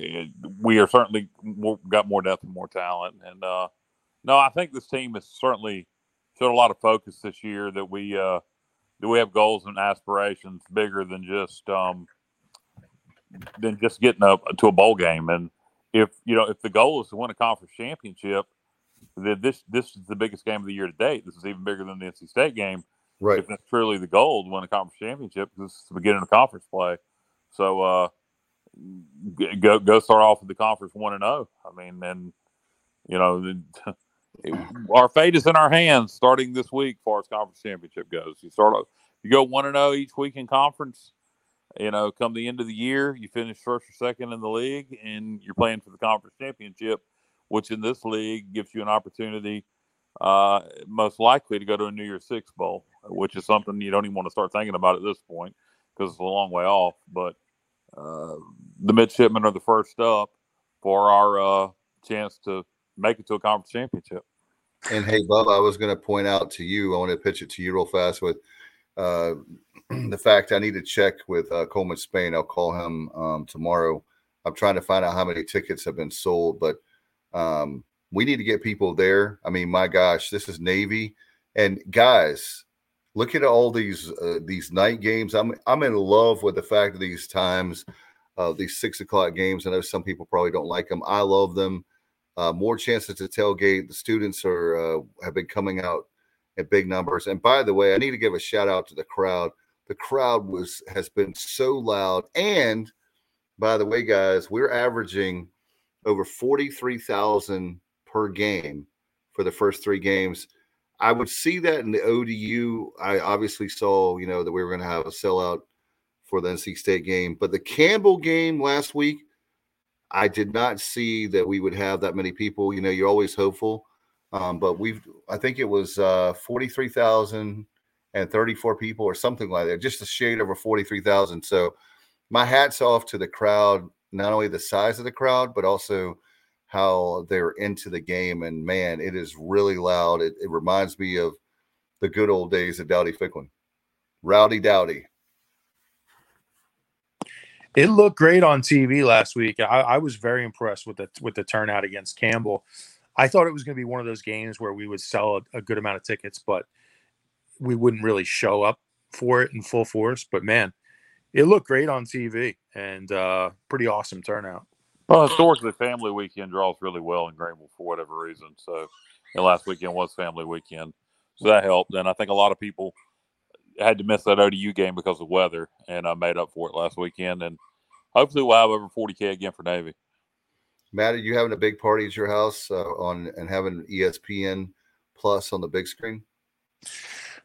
we are certainly more, got more depth and more talent. And uh, no, I think this team has certainly showed a lot of focus this year that we uh, that we have goals and aspirations bigger than just um, than just getting up to a bowl game. And if you know if the goal is to win a conference championship, then this this is the biggest game of the year to date. This is even bigger than the NC State game. Right. If that's truly the goal to win a conference championship, because this is the beginning of conference play. So uh, go go start off with the conference one and zero. I mean, and you know, the- our fate is in our hands starting this week, as far as conference championship goes. You start off, you go one and zero each week in conference. You know, come the end of the year, you finish first or second in the league, and you're playing for the conference championship, which in this league gives you an opportunity, uh, most likely to go to a New Year's Six bowl, which is something you don't even want to start thinking about at this point because it's a long way off. But uh, the midshipmen are the first up for our uh, chance to make it to a conference championship. And hey, Bub, I was going to point out to you, I want to pitch it to you real fast with uh, the fact I need to check with uh, Coleman Spain. I'll call him um, tomorrow. I'm trying to find out how many tickets have been sold, but um, we need to get people there. I mean, my gosh, this is Navy, and guys, look at all these uh, these night games. I'm I'm in love with the fact that these times, uh, these six o'clock games. I know some people probably don't like them. I love them. Uh, more chances to tailgate. The students are uh, have been coming out in big numbers. And by the way, I need to give a shout out to the crowd. The crowd was has been so loud. And by the way, guys, we're averaging over forty three thousand per game for the first three games. I would see that in the ODU. I obviously saw, you know, that we were going to have a sellout for the NC State game, but the Campbell game last week, I did not see that we would have that many people. You know, you're always hopeful, um, but we've, I think it was uh, 43,034 people or something like that, just a shade over 43,000. So my hat's off to the crowd, not only the size of the crowd, but also how they're into the game. And man, it is really loud. It, it reminds me of the good old days of Dowdy Ficklen. Rowdy Dowdy. It looked great on TV last week. I, I was very impressed with the with the turnout against Campbell. I thought it was going to be one of those games where we would sell a, a good amount of tickets, but we wouldn't really show up for it in full force. But man, it looked great on TV and uh, pretty awesome turnout. Well, historically, family weekend draws really well in Greenville for whatever reason. So, and last weekend was family weekend, so that helped. And I think a lot of people had to miss that ODU game because of weather, and I made up for it last weekend. And hopefully, we'll have over 40k again for Navy. Matt, are you having a big party at your house uh, on and having ESPN plus on the big screen?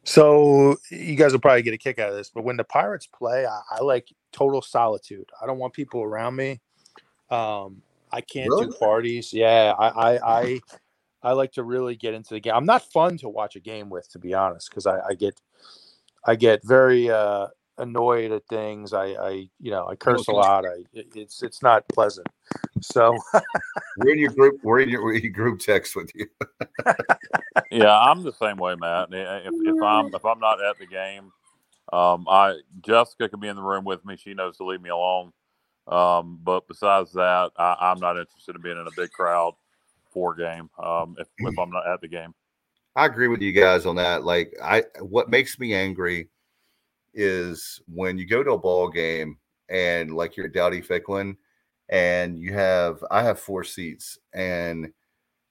So you guys will probably get a kick out of this, but when the Pirates play, I, I like total solitude. I don't want people around me. Um, I can't Really? do parties. Yeah, I, I, I, I like to really get into the game. I'm not fun to watch a game with, to be honest, because I, I get, I get very uh, annoyed at things. I, I, you know, I curse a lot. I, it's, it's not pleasant. So We're in your group. We're in your, we're in your group text with you. Yeah, I'm the same way, Matt. If, if I'm if I'm not at the game, um, I Jessica can be in the room with me. She knows to leave me alone. Um, but besides that, I, I'm not interested in being in a big crowd for a game. Um, if, if I'm not at the game. I agree with you guys on that. Like, I what makes me angry is when you go to a ball game and like you're at Dowdy Ficklen and you have I have four seats and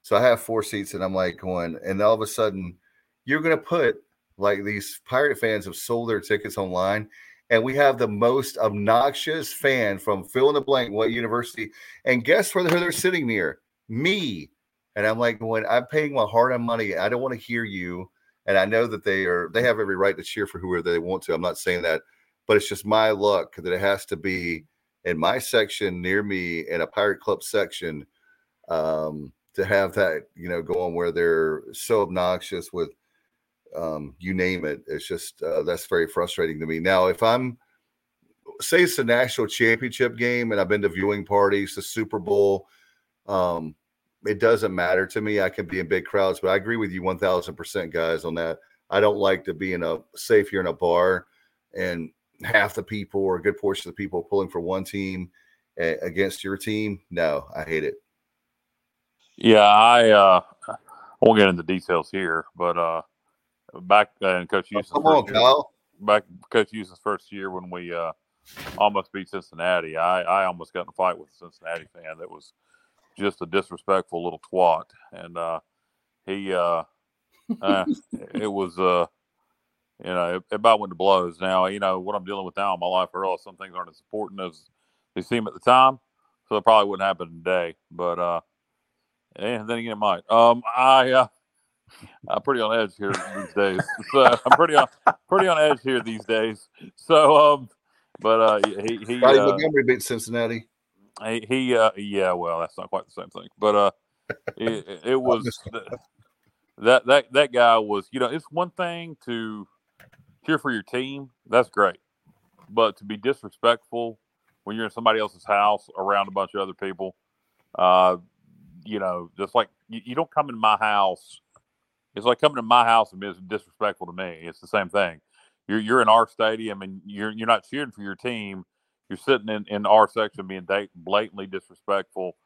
so I have four seats and I'm like going and all of a sudden you're gonna put like these pirate fans have sold their tickets online and we have the most obnoxious fan from fill in the blank what university and guess where they're, sitting near me and I'm like, when I'm paying my hard earned money, I don't want to hear you. And I know that they are, they have every right to cheer for whoever they want to. I'm not saying that, but it's just my luck that it has to be in my section near me in a pirate club section um, to have that, you know, going where they're so obnoxious with, um, you name it. It's just, uh, that's very frustrating to me. Now, if I'm, say it's the national championship game and I've been to viewing parties, the Super Bowl, um, it doesn't matter to me. I can be in big crowds, but I agree with you 1000% guys on that. I don't like to be in a safe here in a bar and half the people or a good portion of the people pulling for one team a- against your team. No, I hate it. Yeah, I uh, won't get into details here, but uh, back in Coach Houston's Come on, first year, Kyle. back Coach Houston's first year when we uh, almost beat Cincinnati, I, I almost got in a fight with a Cincinnati fan that was just a disrespectful little twat, and uh, he uh, uh, it was uh, you know it, it about went to blows. Now you know what I'm dealing with now in my life. Realize some things aren't as important as they seem at the time, so it probably wouldn't happen today. But uh, and then again, it might. Um, I uh, I'm pretty on edge here these days. So I'm pretty on pretty on edge here these days. So um, but uh, he he Scottie uh, Montgomery beat Cincinnati. he, he uh, yeah, well, that's not quite the same thing, but uh, it, it was that that that guy was. You know, it's one thing to cheer for your team. That's great, but to be disrespectful when you're in somebody else's house around a bunch of other people, uh, you know, just like you, you don't come in my house. It's like coming to my house and being disrespectful to me. It's the same thing. You're you're in our stadium and you're you're not cheering for your team. You're sitting in, in our section being blatantly disrespectful.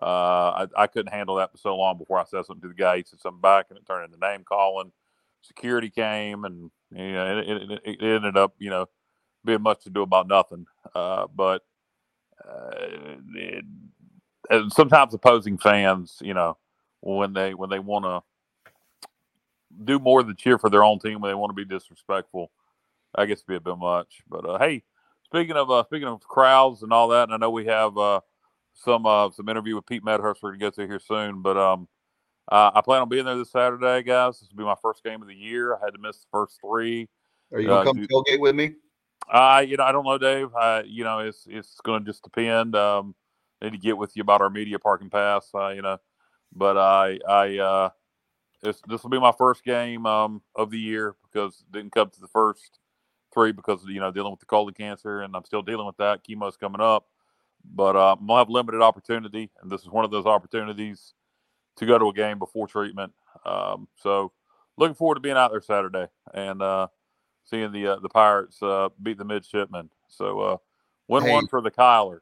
Uh, I, I couldn't handle that for so long before I said something to the guy. He said something back, and it turned into name calling. Security came, and you know, it, it, it ended up, you know, being much to do about nothing. Uh, but uh, it, sometimes opposing fans, you know, when they when they want to do more than cheer for their own team, when they want to be disrespectful, I guess be a bit much. But uh, hey, speaking of uh, speaking of crowds and all that, and I know we have uh, some uh, some interview with Pete Medhurst we're gonna get to here soon, but um, uh, I plan on being there this Saturday, guys. This will be my first game of the year. I had to miss the first three. Are you gonna Uh, come dude. tailgate with me? Uh, you know, I don't know, Dave. I, you know, it's it's going to just depend. Um, need to get with you about our media parking pass. Uh, you know, but I I uh, this this will be my first game um of the year because didn't come to the first three because you know dealing with the colon cancer and I'm still dealing with that. Chemo's coming up, but uh, I'm gonna have limited opportunity, and this is one of those opportunities to go to a game before treatment. Um, so looking forward to being out there Saturday and uh, seeing the uh, the Pirates uh, beat the midshipmen. So uh, win Hey. one for the Kyler.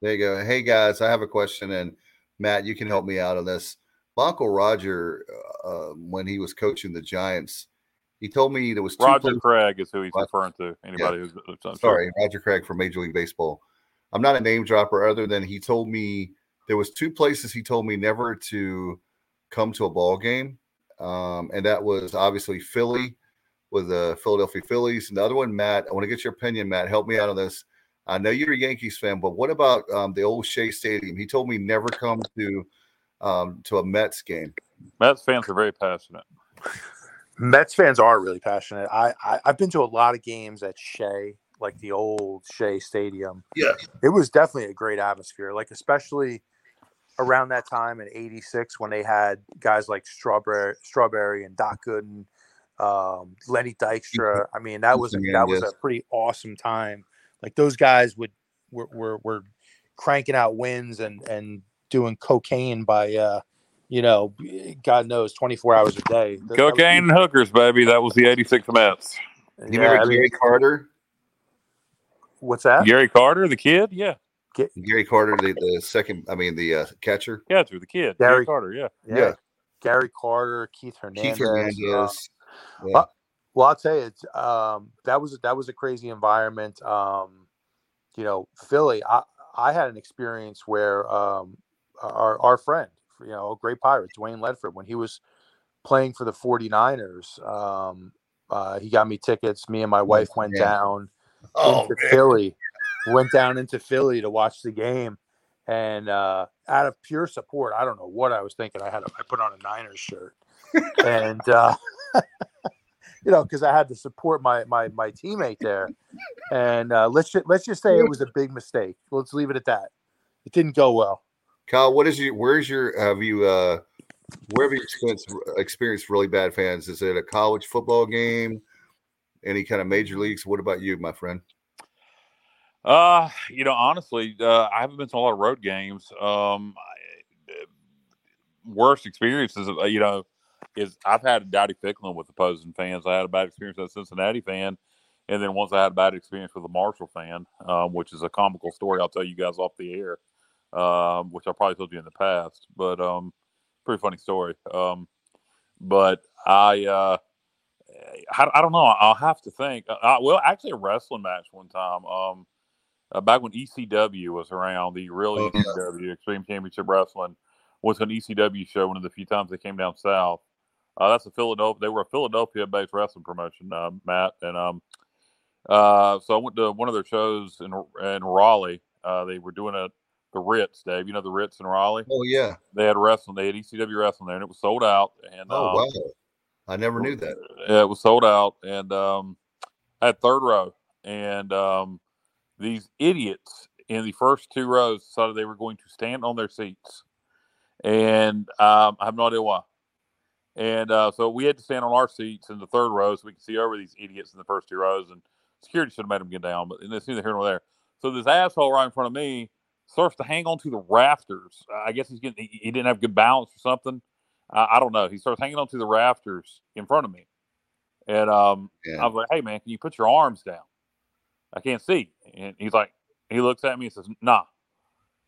There you go. Hey guys, I have a question, and Matt, you can help me out on this. Uncle Roger, uh, when he was coaching the Giants, he told me there was Roger places- Craig is who he's Roger- referring to. Anybody who's who's- Sorry, Roger Craig from Major League Baseball. I'm not a name dropper, other than he told me there was two places he told me never to come to a ball game, um, and that was obviously Philly with the Philadelphia Phillies, and the other one, Matt. I want to get your opinion, Matt. Help me out on this. I know you're a Yankees fan, but what about um, the old Shea Stadium? He told me never come to um, to a Mets game. Mets fans are very passionate. Mets fans are really passionate. I, I I've been to a lot of games at Shea, like the old Shea Stadium. Yeah. It was definitely a great atmosphere, like especially around that time in '86 when they had guys like Strawberry, Strawberry, and Doc Gooden, um, Lenny Dykstra. I mean, that was a, that was a pretty awesome time. Like those guys would were were, were cranking out wins and and doing cocaine by uh, you know, God knows, 24 hours a day. Cocaine and hookers, baby. That was the 86 Mets. You yeah, remember I mean, Gary Carter? What's that? Gary Carter, the kid? Yeah. Gary Carter, the, the second, I mean, the uh, catcher. Catcher, the kid. Gary, Gary Carter, yeah. yeah. yeah. Gary Carter, Keith Hernandez. Keith Hernandez. Uh, yeah. well, well, I'll tell you, um, that was that was a crazy environment. Um, you know, Philly. I I had an experience where um, our our friend you know, great pirate, Dwayne Ledford, when he was playing for the 49ers. Um, uh, he got me tickets. Me and my wife went down oh, into man. Philly, went down into Philly to watch the game. And uh, out of pure support, I don't know what I was thinking. I had a, I put on a Niners shirt, and uh, you know, because I had to support my my my teammate there. And uh, let's just, let's just say it was a big mistake. Let's leave it at that. It didn't go well. Kyle, what is your where's your have you uh where have you experienced experienced really bad fans? Is it a college football game? Any kind of major leagues? What about you, my friend? Uh, you know, honestly, uh, I haven't been to a lot of road games. Um, worst experiences, uh, you know, is I've had a Dowdy Ficklen with opposing fans. I had a bad experience with a Cincinnati fan, and then once I had a bad experience with a Marshall fan, um, which is a comical story. I'll tell you guys off the air um, which I probably told you in the past, but um, pretty funny story. Um, but I, uh, I, I don't know. I'll have to think. Uh, I, well, actually, a wrestling match one time. Um, uh, back when ECW was around, the real oh, ECW yeah. Extreme Championship Wrestling was an ECW show. One of the few times they came down south. Uh, that's a Philadelphia. They were a Philadelphia-based wrestling promotion, uh, Matt, and um, uh, so I went to one of their shows in in Raleigh. Uh, they were doing a the Ritz, Dave. You know the Ritz in Raleigh. Oh yeah, they had wrestling. They had ECW wrestling there, and it was sold out. And oh um, wow, I never knew that. Yeah, it was sold out, and um, I had third row, and um, these idiots in the first two rows decided they were going to stand on their seats, and um, I have no idea why. And uh, so we had to stand on our seats in the third row so we could see over these idiots in the first two rows. And security should have made them get down, but it's neither here nor there. So this asshole right in front of me starts to hang on to the rafters. I guess he's getting he didn't have good balance or something. I don't know. He starts hanging on to the rafters in front of me, and um, yeah. I was like, "Hey man, can you put your arms down? I can't see." And he's like, he looks at me and says, "Nah,"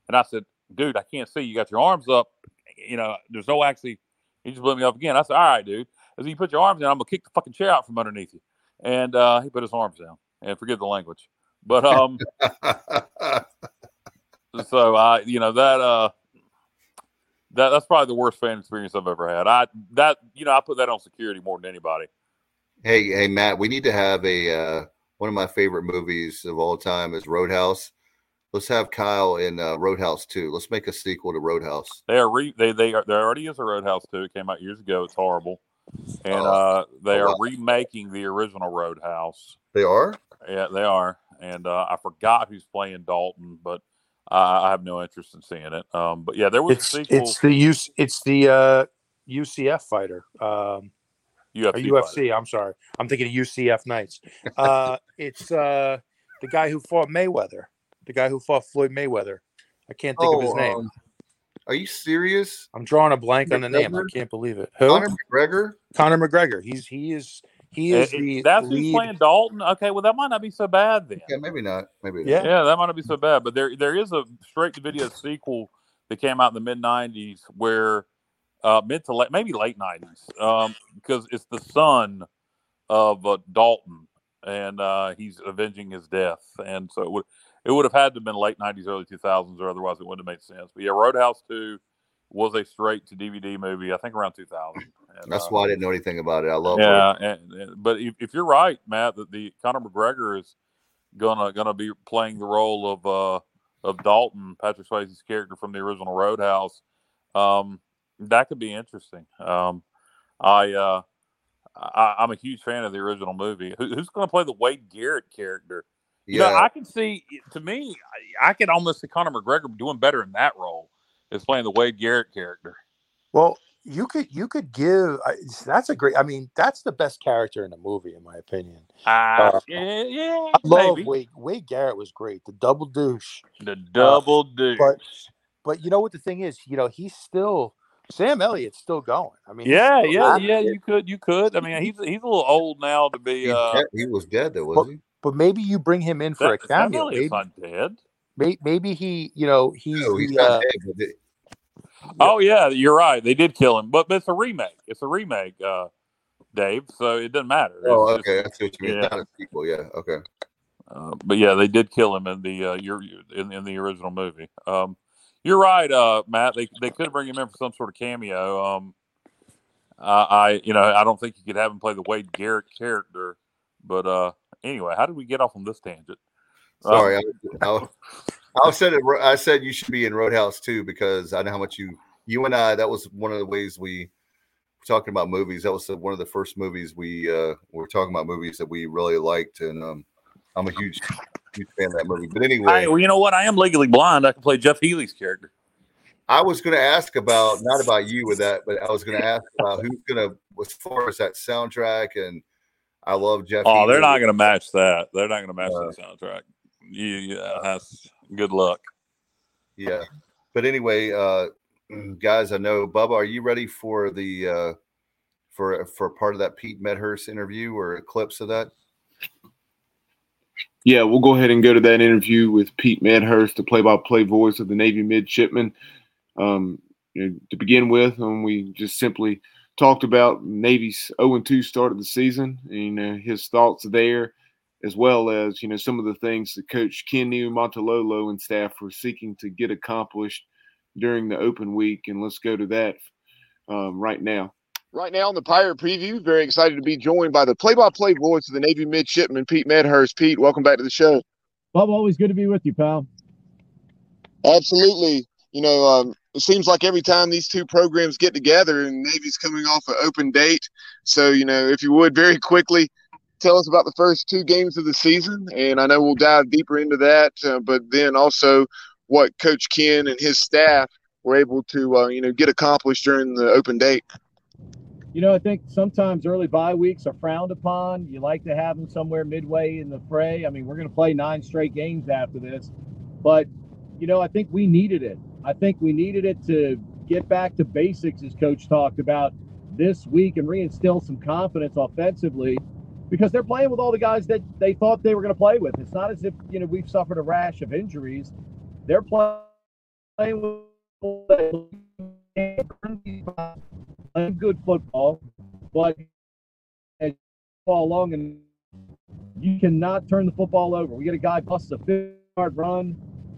and I said, "Dude, I can't see. You got your arms up. You know, there's no actually." He just blew me up again. I said, "All right, dude. As you put your arms down, I'm gonna kick the fucking chair out from underneath you." And uh, he put his arms down. And forgive the language, but um. so I, you know, that uh, that that's probably the worst fan experience I've ever had. I that you know I put that on security more than anybody. Hey, hey, Matt, we need to have a uh, one of my favorite movies of all time is Roadhouse. Let's have Kyle in uh, Roadhouse too. Let's make a sequel to Roadhouse. They are re- they they are there already is a Roadhouse too. It came out years ago. It's horrible, and oh, uh, they oh, are wow. remaking the original Roadhouse. They are. Yeah, they are. And uh, I forgot who's playing Dalton, but I have no interest in seeing it. Um, but yeah, there was it's, it's the use it's the uh, UCF fighter. Um, UFC, UFC. Fighter. I'm sorry, I'm thinking of UCF Knights. Uh, it's uh, the guy who fought Mayweather, the guy who fought Floyd Mayweather. I can't think oh, of his name. Um, are you serious? I'm drawing a blank McGregor? on the name. I can't believe it. Who? Conor McGregor. Conor McGregor. He's he is he is the that's lead. who's playing Dalton. Okay, well that might not be so bad then. Yeah, maybe not. Maybe yeah, not. yeah, that might not be so bad. But there there is a straight to video sequel that came out in the mid '90s where uh, mid to late maybe late '90s um, because it's the son of uh, Dalton and uh, he's avenging his death, and so it would it would have had to have been late '90s, early 2000s, or otherwise it wouldn't have made sense. But yeah, Roadhouse Two was a straight to DVD movie. I think around 2000. And, That's uh, why I didn't know anything about it. I love yeah, and, and, but if, if, you're right, Matt, that the Conor McGregor is gonna gonna be playing the role of uh, of Dalton, Patrick Swayze's character from the original Roadhouse. Um, That could be interesting. Um, I, uh, I I'm a huge fan of the original movie. Who, who's going to play the Wade Garrett character? You Yeah, know, I can see. To me, I, I could almost see Conor McGregor doing better in that role as playing the Wade Garrett character. Well, you could you could give. I- That's a great. I mean, that's the best character in the movie, in my opinion. Uh, Uh, yeah, yeah, I love maybe. Wade. Wade Garrett was great. The double douche. the double douche. but but you know what the thing is, you know, he's still Sam Elliott's still going. I mean, he's yeah, yeah, active. yeah. You could, you could. I mean, he's he's a little old now to be. Uh, he was dead though, was Well, he? But maybe you bring him in for a that, Sam cameo. Maybe, not dead. may- maybe he, you know, he's, No, he's the, not uh, dead. But it, Oh yeah, you're right. They did kill him, but, but it's a remake. It's a remake, uh, Dave. So it doesn't matter. oh, It's just- okay. That's what you mean. yeah. Not a sequel. Yeah. Okay. Uh, but yeah, they did kill him in the uh, your in, in the original movie. Um, you're right, uh, Matt. They they could bring him in for some sort of cameo. Um, I, I you know I don't think you could have him play the Wade Garrett character. But uh, anyway, how did we get off on this tangent? Uh, Sorry, I, I, I said it. I said you should be in Roadhouse too because I know how much you, you and I. That was one of the ways we were talking about movies. That was one of the first movies we uh, were talking about movies that we really liked, and um, I'm a huge, huge fan of that movie. But anyway, Hey, well, you know what? I am legally blind. I can play Jeff Healey's character. I was going to ask about not about you with that, but I was going to ask about who's going to, as far as that soundtrack, and I love Jeff. Oh, they're not going to match that. They're not going to match Uh, that soundtrack. You, yeah, that's good luck. Yeah. But anyway, uh guys, I know Bubba, are you ready for the uh for for part of that Pete Medhurst interview or clips of that? Yeah, we'll go ahead and go to that interview with Pete Medhurst, the play-by-play voice of the Navy midshipman. Um, you know, to begin with, um, we just simply talked about Navy's 0-2 start of the season and you know, his thoughts there, as well as you know some of the things that Coach Ken Niumatalolo and staff were seeking to get accomplished during the open week. And let's go to that um, right now. Right now on the Pirate Preview, very excited to be joined by the play-by-play voice of the Navy midshipman, Pete Medhurst. Pete, welcome back to the show. Bob, always good to be with you, pal. Absolutely. You know, um, it seems like every time these two programs get together and Navy's coming off an open date. So, you know, if you would very quickly tell us about the first two games of the season. And I know we'll dive deeper into that, uh, but then also what Coach Ken and his staff were able to, uh, you know, get accomplished during the open date. You know, I think sometimes early bye weeks are frowned upon. You like to have them somewhere midway in the fray. I mean, we're going to play nine straight games after this, but you know, I think we needed it. I think we needed it to get back to basics, as Coach talked about this week, and reinstill some confidence offensively, because they're playing with all the guys that they thought they were going to play with. It's not as if you know we've suffered a rash of injuries. They're playing with good football, but as you fall along and you cannot turn the football over. We get a guy busts a 50 yard run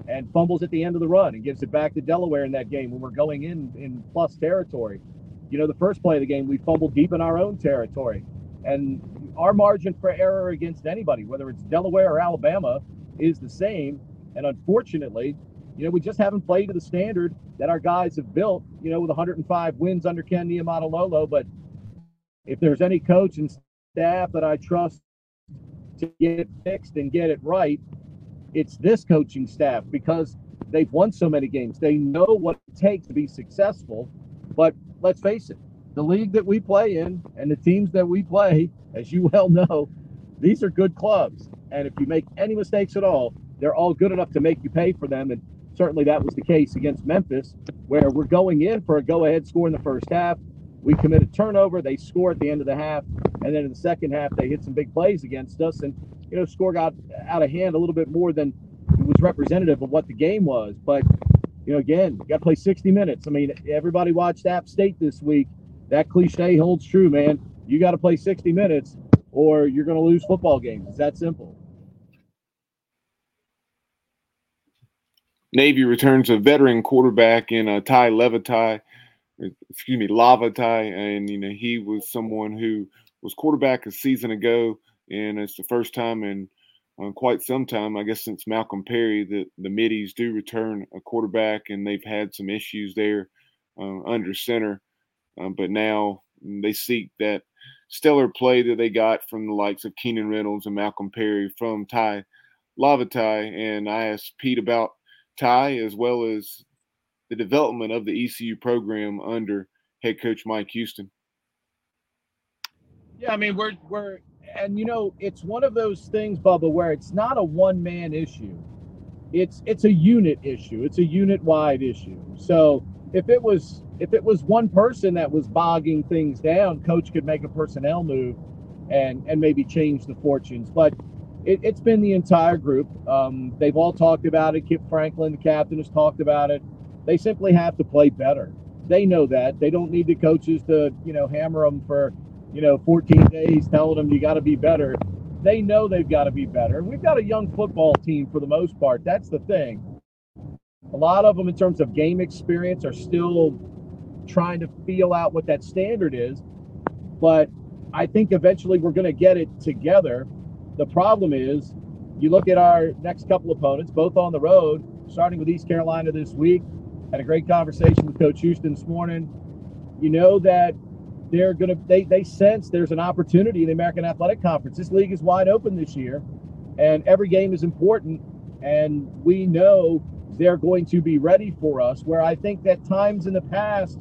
and fumbles at the end of the run and gives it back to Delaware in that game when we're going in in plus territory. You know, the first play of the game, we fumbled deep in our own territory. And our margin for error against anybody, whether it's Delaware or Alabama, is the same. And unfortunately, you know, we just haven't played to the standard that our guys have built, you know, with 105 wins under Ken Niumatalolo. But if there's any coach and staff that I trust to get it fixed and get it right, it's this coaching staff because they've won so many games. They know what it takes to be successful. But let's face it, the league that we play in and the teams that we play, as you well know, these are good clubs. And if you make any mistakes at all, they're all good enough to make you pay for them. And certainly that was the case against Memphis, where we're going in for a go ahead score in the first half. We commit a turnover, they score at the end of the half, and then in the second half they hit some big plays against us, and you know, score got out of hand a little bit more than was representative of what the game was. But you know, again, you got to play 60 minutes. I mean, everybody watched App State this week. That cliche holds true, man. You got to play 60 minutes, or you're going to lose football games. It's that simple. Navy returns a veteran quarterback in uh, Tai Levitai, excuse me, Lavatai, and you know he was someone who was quarterback a season ago, and it's the first time in uh, quite some time, I guess, since Malcolm Perry that the middies do return a quarterback, and they've had some issues there uh, under center. Um, but now they seek that stellar play that they got from the likes of Keenan Reynolds and Malcolm Perry from Tai Lavatai. And I asked Pete about Tai as well as the development of the ECU program under head coach Mike Houston. Yeah, I mean we're we're and you know it's one of those things, Bubba, where it's not a one man issue. It's it's a unit issue. It's a unit wide issue. So if it was if it was one person that was bogging things down, coach could make a personnel move and and maybe change the fortunes. But it, has been the entire group. Um, they've all talked about it. Kip Franklin, the captain, has talked about it. They simply have to play better. They know that. They don't need the coaches to, you know, hammer them for, you know, 14 days telling them you got to be better. They know they've got to be better. We've got a young football team for the most part. That's the thing. A lot of them, in terms of game experience, are still trying to feel out what that standard is. But I think eventually we're going to get it together. The problem is, you look at our next couple opponents, both on the road, starting with East Carolina this week. Had a great conversation with Coach Houston this morning. You know that they're going to, they, they sense there's an opportunity in the American Athletic Conference. This league is wide open this year, and every game is important. And we know they're going to be ready for us. Where I think that times in the past,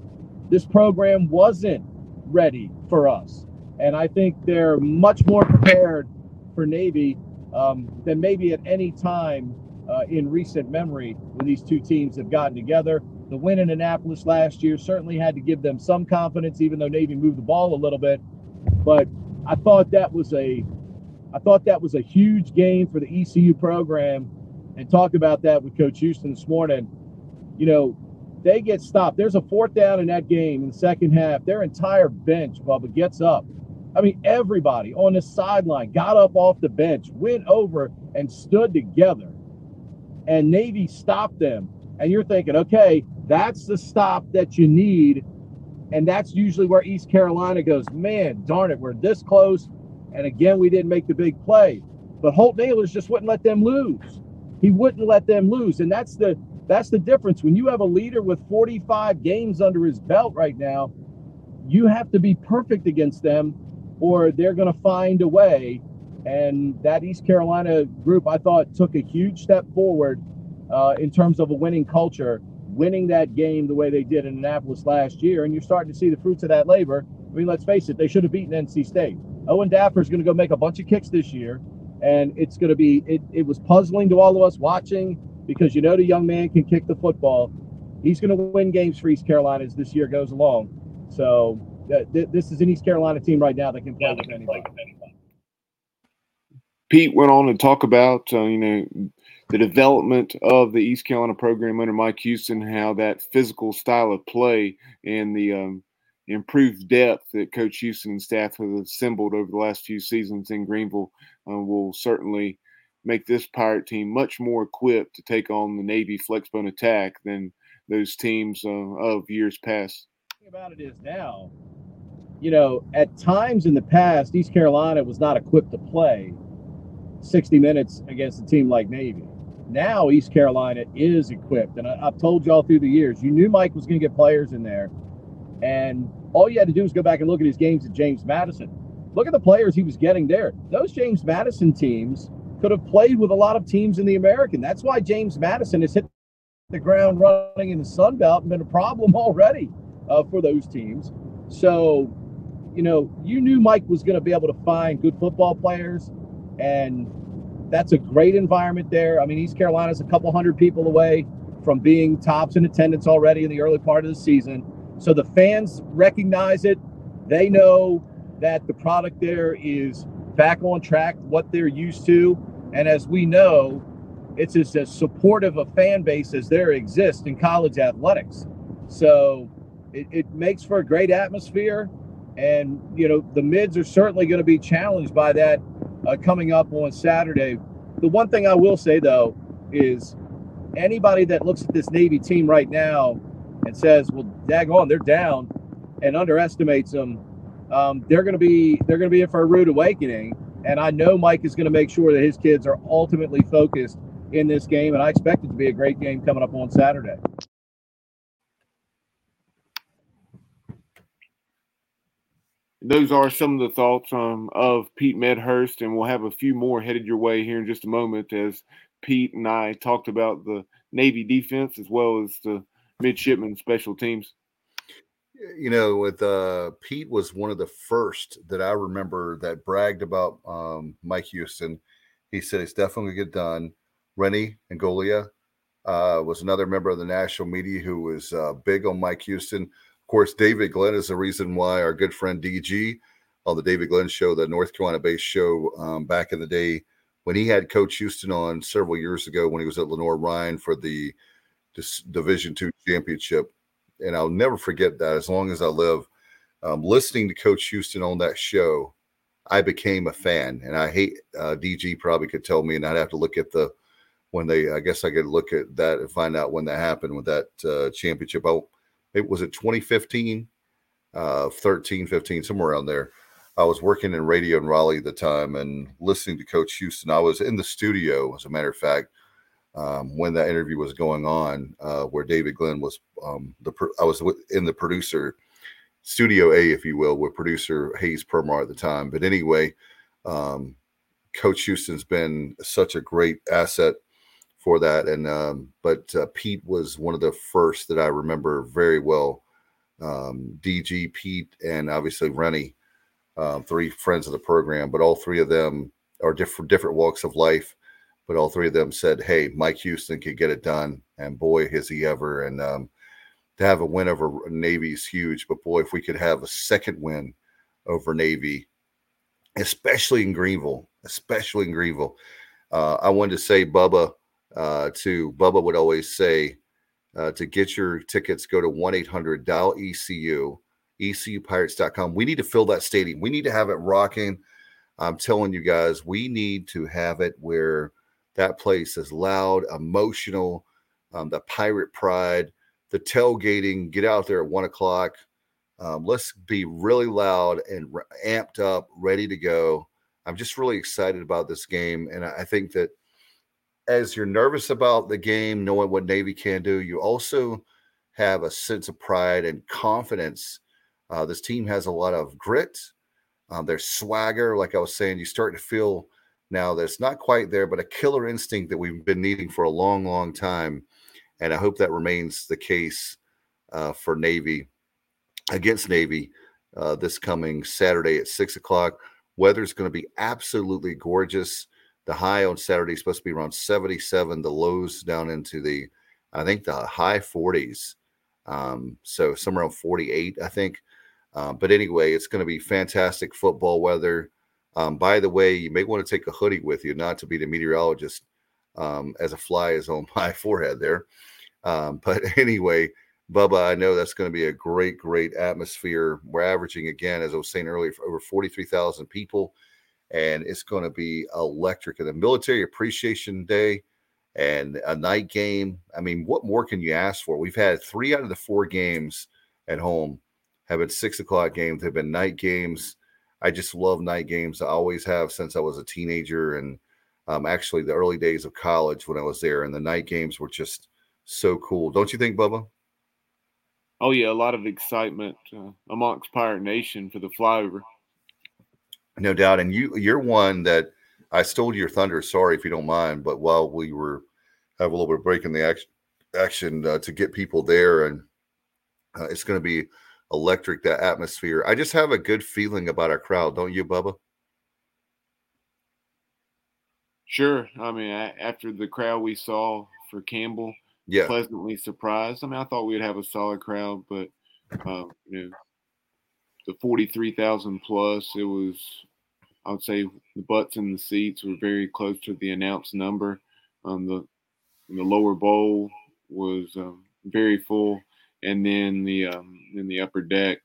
this program wasn't ready for us. And I think they're much more prepared for Navy um, than maybe at any time uh, in recent memory when these two teams have gotten together. The win in Annapolis last year certainly had to give them some confidence, even though Navy moved the ball a little bit. But I thought that was a, I thought that was a huge game for the ECU program, and talked about that with Coach Houston this morning. You know, they get stopped. There's a fourth down in that game in the second half. Their entire bench, Bubba, gets up. I mean, everybody on the sideline got up off the bench, went over and stood together. And Navy stopped them. And you're thinking, okay, that's the stop that you need. And that's usually where East Carolina goes, man, darn it, we're this close. And again, we didn't make the big play. But Holton Ahlers just wouldn't let them lose. He wouldn't let them lose. And that's the that's the difference. When you have a leader with 45 games under his belt right now, you have to be perfect against them or they're going to find a way. And that East Carolina group, I thought, took a huge step forward uh, in terms of a winning culture, winning that game the way they did in Annapolis last year. And you're starting to see the fruits of that labor. I mean, let's face it, they should have beaten NC State. Owen Daffer is going to go make a bunch of kicks this year. And it's going to be, it, it was puzzling to all of us watching because you know the young man can kick the football. He's going to win games for East Carolina as this year goes along. So uh, th- this is an East Carolina team right now that can play, with, anybody. Pete went on to talk about uh, you know the development of the East Carolina program under Mike Houston, how that physical style of play and the um, improved depth that Coach Houston and staff have assembled over the last few seasons in Greenville uh, will certainly make this Pirate team much more equipped to take on the Navy flexbone attack than those teams uh, of years past. About it is now, you know, at times in the past, East Carolina was not equipped to play 60 minutes against a team like Navy. Now East Carolina is equipped, and I, have told y'all through the years, you knew Mike was going to get players in there, and all you had to do was go back and look at his games at James Madison. Look at the players he was getting there. Those James Madison teams could have played with a lot of teams in the American. That's why James Madison has hit the ground running in the Sun Belt and been a problem already uh, for those teams. So, you know, you knew Mike was going to be able to find good football players, and that's a great environment there. I mean, East Carolina's a couple hundred people away from being tops in attendance already in the early part of the season. So the fans recognize it. They know that the product there is back on track, what they're used to. And as we know, it's as, as supportive a fan base as there exists in college athletics. So it, it makes for a great atmosphere. And, you know, the mids are certainly going to be challenged by that uh, coming up on Saturday. The one thing I will say, though, is anybody that looks at this Navy team right now and says, well, daggone, they're down and underestimates them um, they're going to be they're going to be in for a rude awakening. And I know Mike is going to make sure that his kids are ultimately focused in this game. And I expect it to be a great game coming up on Saturday. Those are some of the thoughts um, of Pete Medhurst, and we'll have a few more headed your way here in just a moment as Pete and I talked about the Navy defense as well as the midshipmen special teams. You know, with uh, Pete was one of the first that I remember that bragged about um, Mike Houston. He said it's definitely going to get done. Rennie Angolia uh, was another member of the national media who was uh, big on Mike Houston. Of course, David Glenn is the reason why our good friend DG on the David Glenn show, the North Carolina based show um, back in the day, when he had Coach Houston on several years ago when he was at Lenoir-Rhyne for the Division two championship and I'll never forget that as long as I live. Um, listening to Coach Houston on that show, I became a fan, and I hate uh, DG probably could tell me, and I'd have to look at the when they. I guess I could look at that and find out when that happened with that uh, championship. Oh, it was it 2015, uh, 13, 15, somewhere around there. I was working in radio in Raleigh at the time and listening to Coach Houston. I was in the studio, as a matter of fact, um, when that interview was going on, uh, where David Glenn was um, the I was in the producer studio A, if you will, with producer Hayes Permar at the time. But anyway, um, Coach Houston's been such a great asset for that, and um, but uh, Pete was one of the first that I remember very well. Um, DG, Pete, and obviously Rennie, um, three friends of the program, but all three of them are different different walks of life but all three of them said, "Hey, Mike Houston could get it done," and boy, has he ever! And um, to have a win over Navy is huge, but boy, if we could have a second win over Navy, especially in Greenville, especially in Greenville, uh, I wanted to say, Bubba, uh, to Bubba would always say, uh, to get your tickets, go to one eight hundred dial ECU, ECUPirates.com. We need to fill that stadium. We need to have it rocking. I'm telling you guys, we need to have it where that place is loud, emotional, um, the pirate pride, the tailgating. Get out there at one o'clock. Um, let's be really loud and re- amped up, ready to go. I'm just really excited about this game, and I think that as you're nervous about the game, knowing what Navy can do, you also have a sense of pride and confidence. Uh, this team has a lot of grit. Um, there's swagger, like I was saying. You start to feel now that's not quite there, but a killer instinct that we've been needing for a long, long time. And I hope that remains the case uh, for Navy against Navy uh, this coming Saturday at six o'clock. Weather's going to be absolutely gorgeous. The high on Saturday is supposed to be around 77, the lows down into the, I think, the high 40s. Um, so somewhere around 48, I think. Uh, but anyway, it's going to be fantastic football weather. Um, by the way, you may want to take a hoodie with you, not to be the meteorologist, um, as a fly is on my forehead there. Um, but anyway, Bubba, I know that's going to be a great, great atmosphere. We're averaging again, as I was saying earlier, over 43,000 people, and it's going to be electric. And the Military Appreciation Day and a night game. I mean, what more can you ask for? We've had three out of the four games at home have been six o'clock games. They've been night games. I just love night games. I always have since I was a teenager, and um, actually the early days of college when I was there, and the night games were just so cool. Don't you think, Bubba? Oh yeah, a lot of excitement uh, amongst Pirate Nation for the flyover. No doubt, and you you're one that I stole your thunder. Sorry if you don't mind, but while we were have a little bit of break in the action, action uh, to get people there, and uh, it's going to be electric that atmosphere. I just have a good feeling about our crowd, don't you, Bubba? Sure. I mean, after the crowd we saw for Campbell, yeah, pleasantly surprised. I mean, I thought we'd have a solid crowd, but um, you know, the forty-three thousand plus, it was. I would say the butts in the seats were very close to the announced number. Um, the the lower bowl was um, very full and then the um, in the upper deck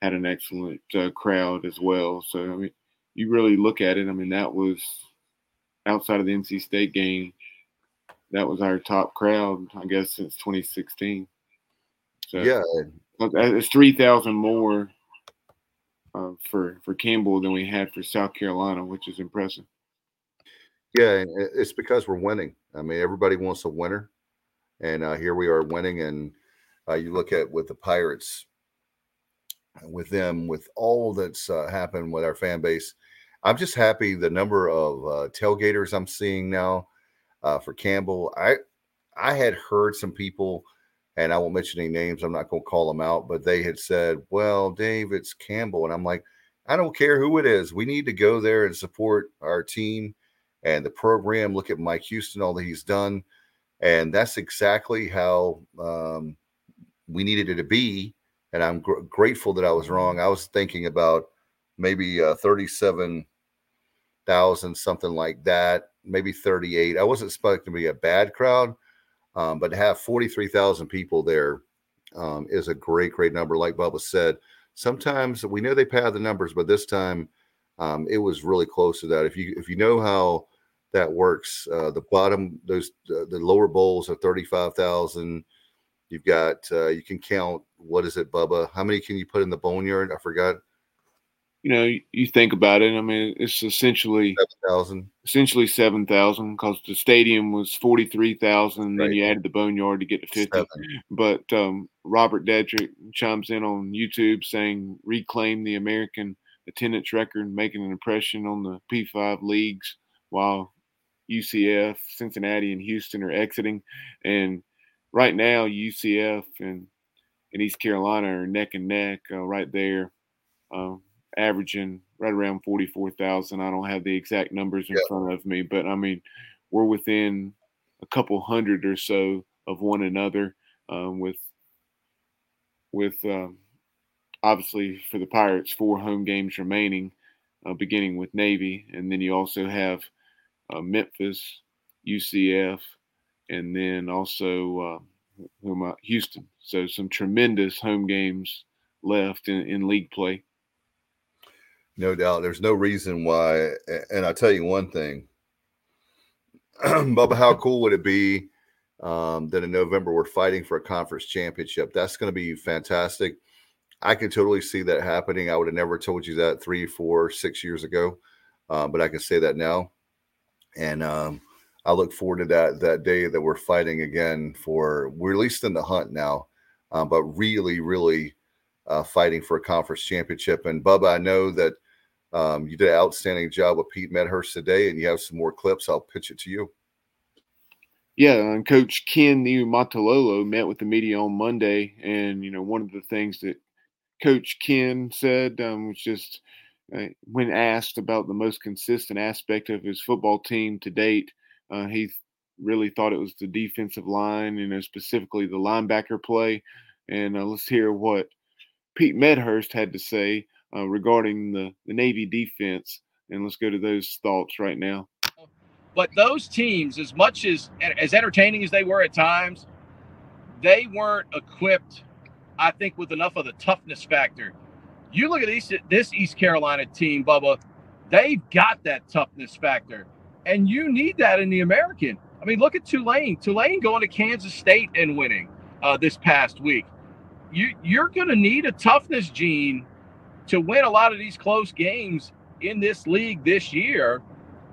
had an excellent uh, crowd as well. So I mean, you really look at it. I mean, that was outside of the NC State game. That was our top crowd, I guess, since 2016. So yeah, it's three thousand more uh, for for Campbell than we had for South Carolina, which is impressive. Yeah, it's because we're winning. I mean, everybody wants a winner, and uh, here we are winning, and uh, you look at with the Pirates, with them, with all that's uh, happened with our fan base. I'm just happy the number of uh, tailgaters I'm seeing now uh, for Campbell. I I had heard some people, and I won't mention any names. I'm not going to call them out, but they had said, "Well, Dave, it's Campbell," and I'm like, I don't care who it is. We need to go there and support our team and the program. Look at Mike Houston, all that he's done, and that's exactly how um, we needed it to be. And I'm gr- grateful that I was wrong. I was thinking about maybe uh, 37,000, something like that, maybe 38. I wasn't expecting to be a bad crowd, um, but to have 43,000 people there um, is a great, great number. Like Bubba said, sometimes we know they pad the numbers, but this time um, it was really close to that. If you if you know how that works, uh, the bottom those uh, the lower bowls are thirty five thousand. You've got uh, you can count what is it, Bubba? How many can you put in the boneyard? I forgot you know, you think about it. I mean, it's essentially seven thousand. Essentially seven thousand because the stadium was forty three thousand. Right. Then you added the boneyard to get to fifty. Seven. But um, Robert Dedrick chimes in on YouTube saying, "Reclaim the American attendance record, making an impression on the P five leagues, while UCF, Cincinnati, and Houston are exiting." And right now, UCF and and East Carolina are neck and neck, uh, right there. Um, averaging right around 44,000. I don't have the exact numbers in yeah. front of me, but I mean, we're within a couple hundred or so of one another um, with with um, obviously for the Pirates four home games remaining, uh, beginning with Navy, and then you also have uh, Memphis, UCF, and then also uh, Houston. So some tremendous home games left in, in league play. No doubt. There's no reason why. And I'll tell you one thing, Bubba, how cool would it be um, that in November we're fighting for a conference championship? That's going to be fantastic. I can totally see that happening. I would have never told you that three, four, six years ago, uh, but I can say that now. And um, I look forward to that that day that we're fighting again for. We're at least in the hunt now, um, but really, really uh, fighting for a conference championship. And Bubba, I know that um, you did an outstanding job with Pete Medhurst today, and you have some more clips. I'll pitch it to you. Yeah, and Coach Ken Niumatalolo met with the media on Monday, and you know one of the things that Coach Ken said um, was just uh, when asked about the most consistent aspect of his football team to date, uh, he really thought it was the defensive line, you know, specifically the linebacker play. And uh, let's hear what Pete Medhurst had to say uh, regarding the, the Navy defense. And let's go to those thoughts right now. But those teams, as much as as entertaining as they were at times, they weren't equipped, I think, with enough of the toughness factor. You look at this East Carolina team, Bubba, they've got that toughness factor. And you need that in the American. I mean, look at Tulane. Tulane going to Kansas State and winning uh, this past week you you're going to need a toughness gene to win a lot of these close games in this league this year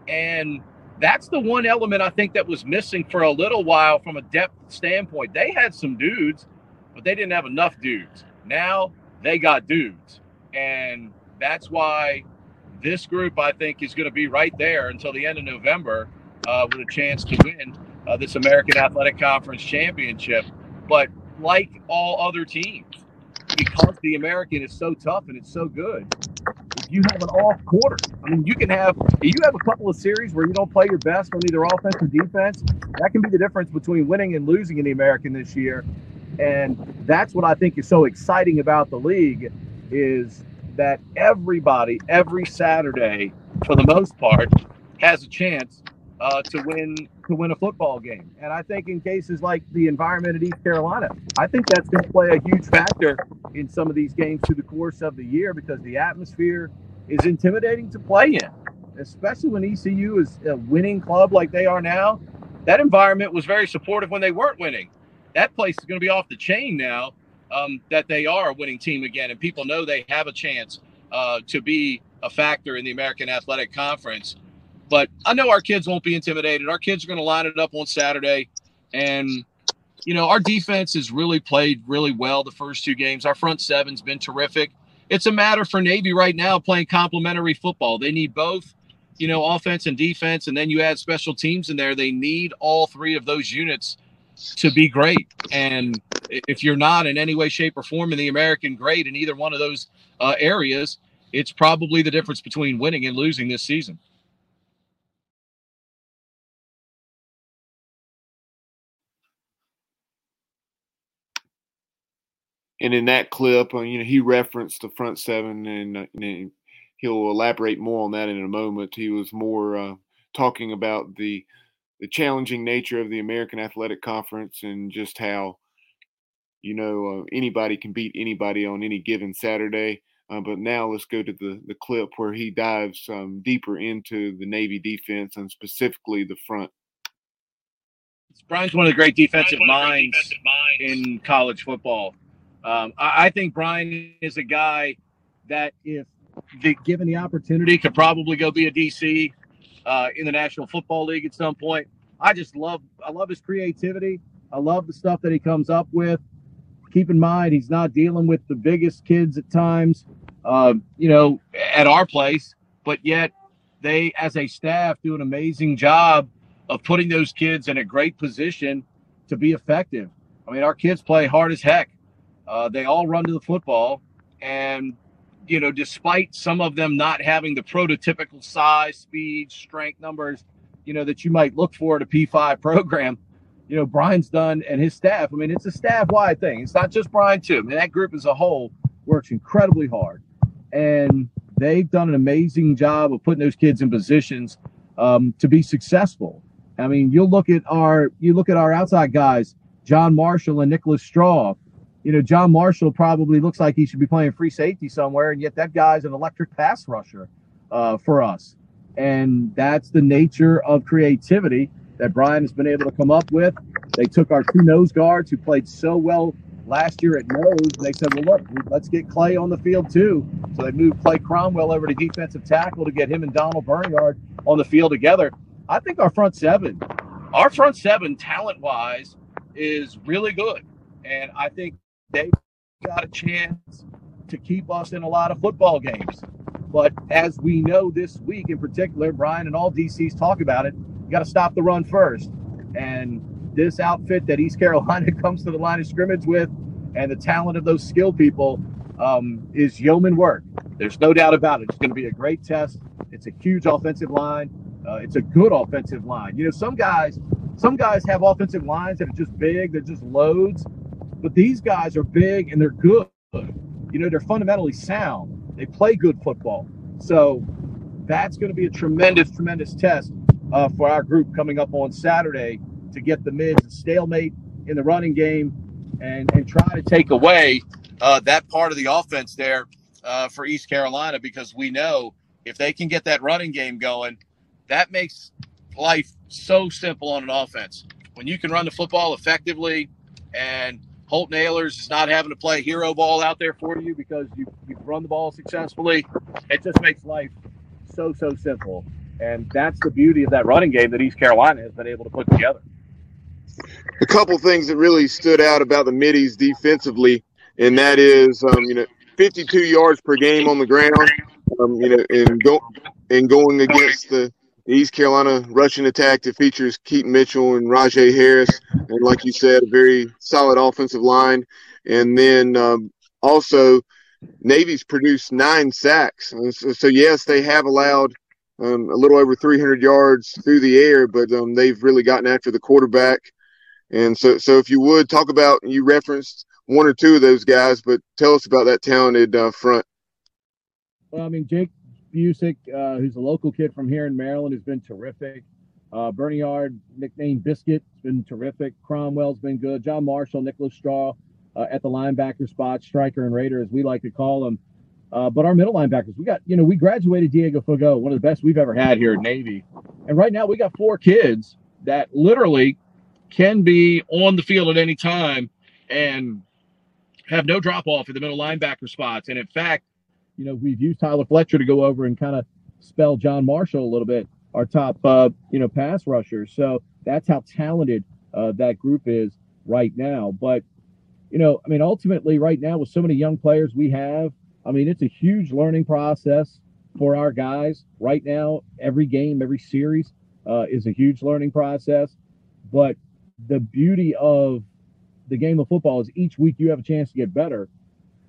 and that's the one element I think that was missing for a little while from a depth standpoint. They had some dudes, but they didn't have enough dudes. Now they got dudes. And that's why this group, I think, is going to be right there until the end of November uh, with a chance to win uh, this American Athletic Conference championship. But like all other teams because the American is so tough and it's so good. If you have an off quarter, I mean, you can have you have a couple of series where you don't play your best on either offense or defense. That can be the difference between winning and losing in the American this year. And that's what I think is so exciting about the league is that everybody every Saturday, for the most part, has a chance uh, to win to win a football game. And I think in cases like the environment at East Carolina, I think that's going to play a huge factor in some of these games through the course of the year because the atmosphere is intimidating to play in, especially when ECU is a winning club like they are now. That environment was very supportive when they weren't winning. That place is going to be off the chain now um, that they are a winning team again, and people know they have a chance uh, to be a factor in the American Athletic Conference. But I know our kids won't be intimidated. Our kids are going to line it up on Saturday. And, you know, our defense has really played really well the first two games. Our front seven's been terrific. it's a matter for Navy right now playing complementary football. They need both, you know, offense and defense, and then you add special teams in there. They need all three of those units to be great. And if you're not in any way, shape, or form in the American grade in either one of those uh, areas, it's probably the difference between winning and losing this season. And in that clip, uh, you know, he referenced the front seven, and, uh, and, he'll elaborate more on that in a moment. He was more uh, talking about the the challenging nature of the American Athletic Conference and just how you know uh, anybody can beat anybody on any given Saturday. Uh, but now let's go to the the clip where he dives um, deeper into the Navy defense and specifically the front. Brian's one of the great defensive minds in college football. Um, I, I, think Brian is a guy that, if the, given the opportunity, could probably go be a DC uh, in the National Football League at some point. I just love, I love his creativity. I love the stuff that he comes up with. Keep in mind, he's not dealing with the biggest kids at times, uh, you know, at our place, but yet they, as a staff, do an amazing job of putting those kids in a great position to be effective. I mean, our kids play hard as heck. Uh, they all run to the football, and you know, despite some of them not having the prototypical size, speed, strength numbers, you know, that you might look for at a P5 program, you know, Brian's done and his staff. I mean, it's a staff-wide thing. It's not just Brian too. I mean, that group as a whole works incredibly hard, and they've done an amazing job of putting those kids in positions um, to be successful. I mean, you'll look at our you look at our outside guys, John Marshall and Nicholas Straw you know, John Marshall probably looks like he should be playing free safety somewhere, and yet that guy's an electric pass rusher uh, for us. And that's the nature of creativity that Brian has been able to come up with. They took our two nose guards who played so well last year at nose, and they said, well, look, let's get Clay on the field too. So they moved Clay Cromwell over to defensive tackle to get him and Donald Bernard on the field together. I think our front seven, our front seven, talent wise, is really good. And I think they got a chance to keep us in a lot of football games. But as we know this week in particular, Brian and all DCs talk about it, you got to stop the run first. And this outfit that East Carolina comes to the line of scrimmage with and the talent of those skill people um, is yeoman work. There's no doubt about it. It's going to be a great test. It's a huge offensive line. Uh, it's a good offensive line. You know, some guys, some guys have offensive lines that are just big. They're just loads. But these guys are big and they're good. You know, they're fundamentally sound. They play good football. So that's going to be a tremendous, tremendous test uh, for our group coming up on Saturday to get the mids a stalemate in the running game and, and try to take away uh, that part of the offense there uh, for East Carolina because we know if they can get that running game going, that makes life so simple on an offense. When you can run the football effectively and Holton Ahlers is not having to play hero ball out there for you because you, you've run the ball successfully. It just makes life so, so simple. And that's the beauty of that running game that East Carolina has been able to put together. A couple things that really stood out about the middies defensively, and that is, um, you know, 52 yards per game on the ground, um, you know, and go and going against the East Carolina rushing attack that features Keaton Mitchell and Rahjai Harris, and like you said, a very solid offensive line. And then um, also, Navy's produced nine sacks. So, so, yes, they have allowed um, a little over 300 yards through the air, but um, they've really gotten after the quarterback. And so, so if you would talk about, you referenced one or two of those guys, but tell us about that talented uh, front. Well, I mean, Jake Busick, uh, who's a local kid from here in Maryland, has been terrific. Uh, Bernard, nicknamed Biscuit, has been terrific. Cromwell's been good. John Marshall, Nicholas Straw uh, at the linebacker spot, striker and raider, as we like to call them. Uh, but our middle linebackers, we got, you know, we graduated Diego Fagot, one of the best we've ever had here at Navy. And right now we got four kids that literally can be on the field at any time and have no drop off in the middle linebacker spots. And in fact, you know, we've used Tyler Fletcher to go over and kind of spell John Marshall a little bit, our top, uh, you know, pass rusher. So that's how talented uh, that group is right now. But, you know, I mean, ultimately, right now, with so many young players we have, I mean, it's a huge learning process for our guys right now. Every game, every series uh, is a huge learning process. But the beauty of the game of football is each week you have a chance to get better.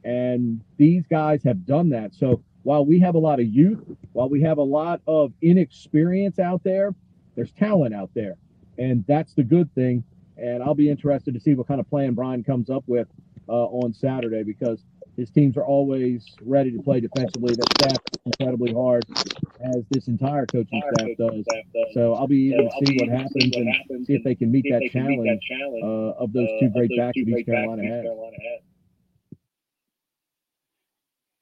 And these guys have done that. So while we have a lot of youth, while we have a lot of inexperience out there, there's talent out there. And that's the good thing. And I'll be interested to see what kind of plan Brian comes up with uh, on Saturday because his teams are always ready to play defensively. That staff incredibly hard, as this entire coaching staff does. So I'll be eager to see what happens and see if they can meet that challenge uh, of those two great backs that East Carolina has.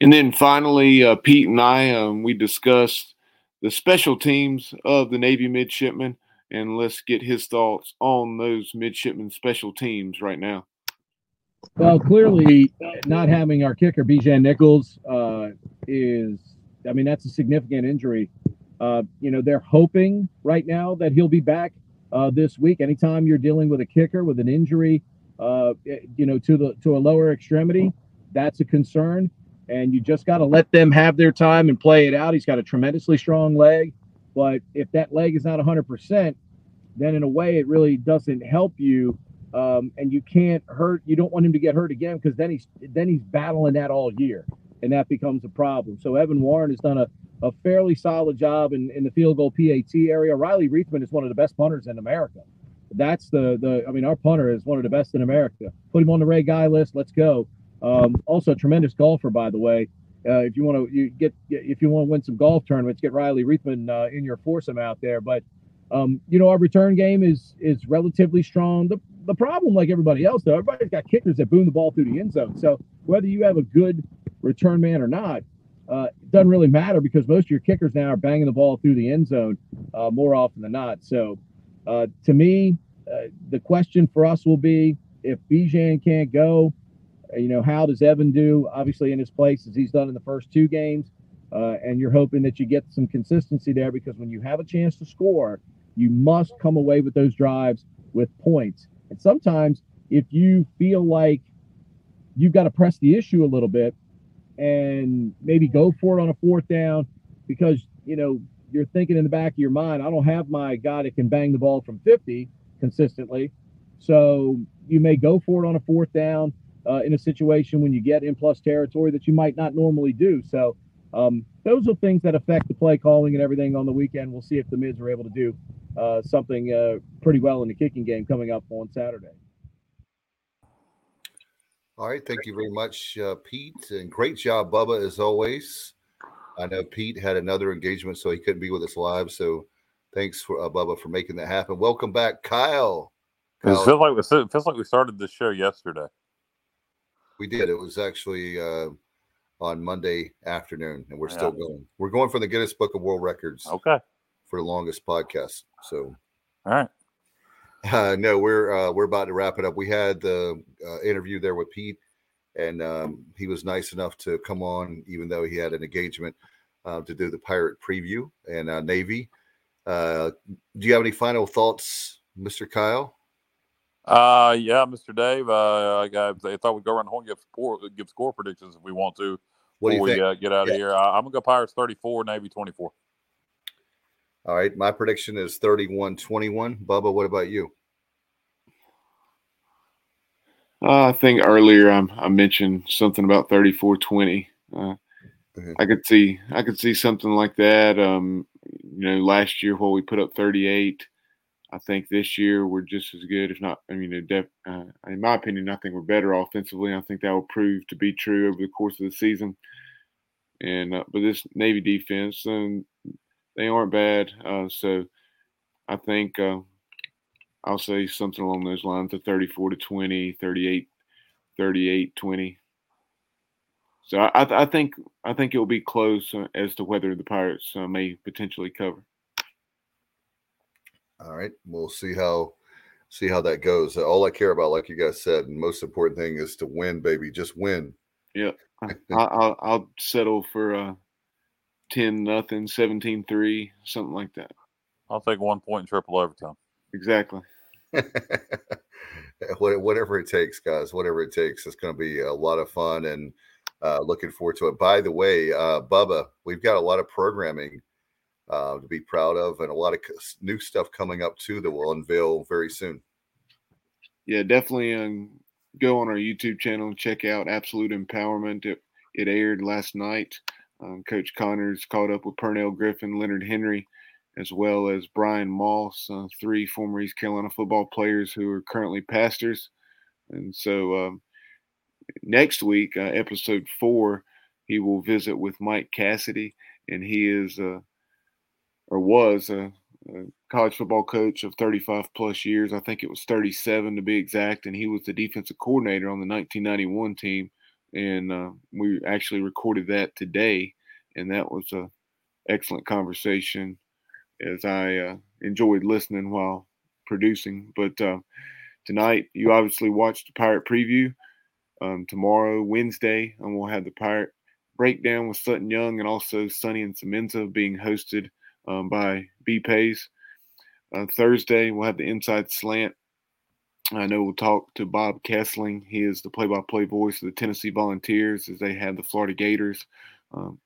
And then finally, uh, Pete and I, um, we discussed the special teams of the Navy midshipmen, and let's get his thoughts on those midshipmen special teams right now. Well, clearly, not having our kicker Bijan Nichols uh, is, I mean, that's a significant injury. Uh, you know, they're hoping right now that he'll be back uh, this week. Anytime you're dealing with a kicker with an injury, uh, you know, to the to a lower extremity, that's a concern. And you just got to let them have their time and play it out. He's got a tremendously strong leg, but if that leg is not 100%, then in a way it really doesn't help you um, and you can't hurt. You don't want him to get hurt again because then he's then he's battling that all year, and that becomes a problem. So Evan Warren has done a, a fairly solid job in, in the field goal PAT area. Riley Riethman is one of the best punters in America. That's the the. I mean, our punter is one of the best in America. Put him on the Ray Guy list. Let's go. Um, also, a tremendous golfer, by the way. Uh, if you want to you get if you want to win some golf tournaments, get Riley Riethman uh, in your foursome out there. But um, you know, our return game is is relatively strong. The the problem, like everybody else, though, everybody's got kickers that boom the ball through the end zone. So whether you have a good return man or not, uh, it doesn't really matter because most of your kickers now are banging the ball through the end zone uh, more often than not. So uh, to me, uh, the question for us will be if Bijan can't go, you know, how does Evan do? Obviously, in his place as he's done in the first two games. Uh, and you're hoping that you get some consistency there because when you have a chance to score, you must come away with those drives with points. And sometimes if you feel like you've got to press the issue a little bit and maybe go for it on a fourth down because, you know, you're thinking in the back of your mind, I don't have my guy that can bang the ball from 50 consistently. So you may go for it on a fourth down uh, in a situation when you get in plus territory that you might not normally do. So um, those are things that affect the play calling and everything on the weekend. We'll see if the mids are able to do uh, something uh, pretty well in the kicking game coming up on Saturday. All right, thank you very much, uh, Pete, and great job, Bubba, as always. I know Pete had another engagement, so he couldn't be with us live. So, thanks for uh, Bubba for making that happen. Welcome back, Kyle. Kyle. It feels like we, it feels like we started the show yesterday. We did. It was actually uh, on Monday afternoon, and we're yeah. still going. We're going for the Guinness Book of World Records. Okay. For the longest podcast. So. All right. Uh, no, we're uh, we're about to wrap it up. We had the uh, interview there with Pete, and um, he was nice enough to come on, even though he had an engagement uh, to do the pirate preview and uh, Navy. Uh, do you have any final thoughts, Mister Kyle? Uh, yeah, Mr. Dave. Uh, I, got, I thought we'd go around the horn give score, give score predictions if we want to. What do you we, think? Uh, get out yeah. of here. I, I'm gonna go Pirates 34, Navy 24. All right, my prediction is 31-21. Bubba, what about you? Uh, I think earlier I, I mentioned something about 34-20. Uh, mm-hmm. I could see I could see something like that. Um, you know, last year while we put up 38 I think this year we're just as good, if not, I mean, def, uh, in my opinion, I think we're better offensively. I think that will prove to be true over the course of the season. And uh, but this Navy defense, um, they aren't bad. Uh, so I think uh, I'll say something along those lines: of 34 to 20, 38, 38, 20. So I, I think I think it will be close uh, as to whether the Pirates uh, may potentially cover. All right, we'll see how see how that goes. All I care about, like you guys said, and most important thing is to win, baby. Just win. Yeah, I'll, I'll settle for uh, 10 nothing, 17 3, something like that. I'll take one point and triple overtime. Exactly. whatever it takes, guys. Whatever it takes. It's going to be a lot of fun, and uh, looking forward to it. By the way, uh, Bubba, we've got a lot of programming uh, to be proud of and a lot of new stuff coming up too that we'll unveil very soon. Yeah, definitely um, go on our YouTube channel and check out Absolute Empowerment. It, it aired last night. Um, Coach Connors caught up with Pernell Griffin, Leonard Henry, as well as Brian Moss, uh, three former East Carolina football players who are currently pastors. And so um, next week, uh, episode four, he will visit with Mike Cassidy, and he is uh, or was a, a, college football coach of 35 plus years. I think it was 37 to be exact, and he was the defensive coordinator on the 1991 team. And uh, we actually recorded that today, and that was a excellent conversation as I uh, enjoyed listening while producing. But uh, tonight, you obviously watched the Pirate preview. Um, tomorrow, Wednesday, and we'll have the Pirate breakdown with Sutton Young and also Sonny and Semenza being hosted um, by B Pays. Uh, Thursday, we'll have the inside slant. I know we'll talk to Bob Kesling. He is the play by play voice of the Tennessee Volunteers as they have the Florida Gators um,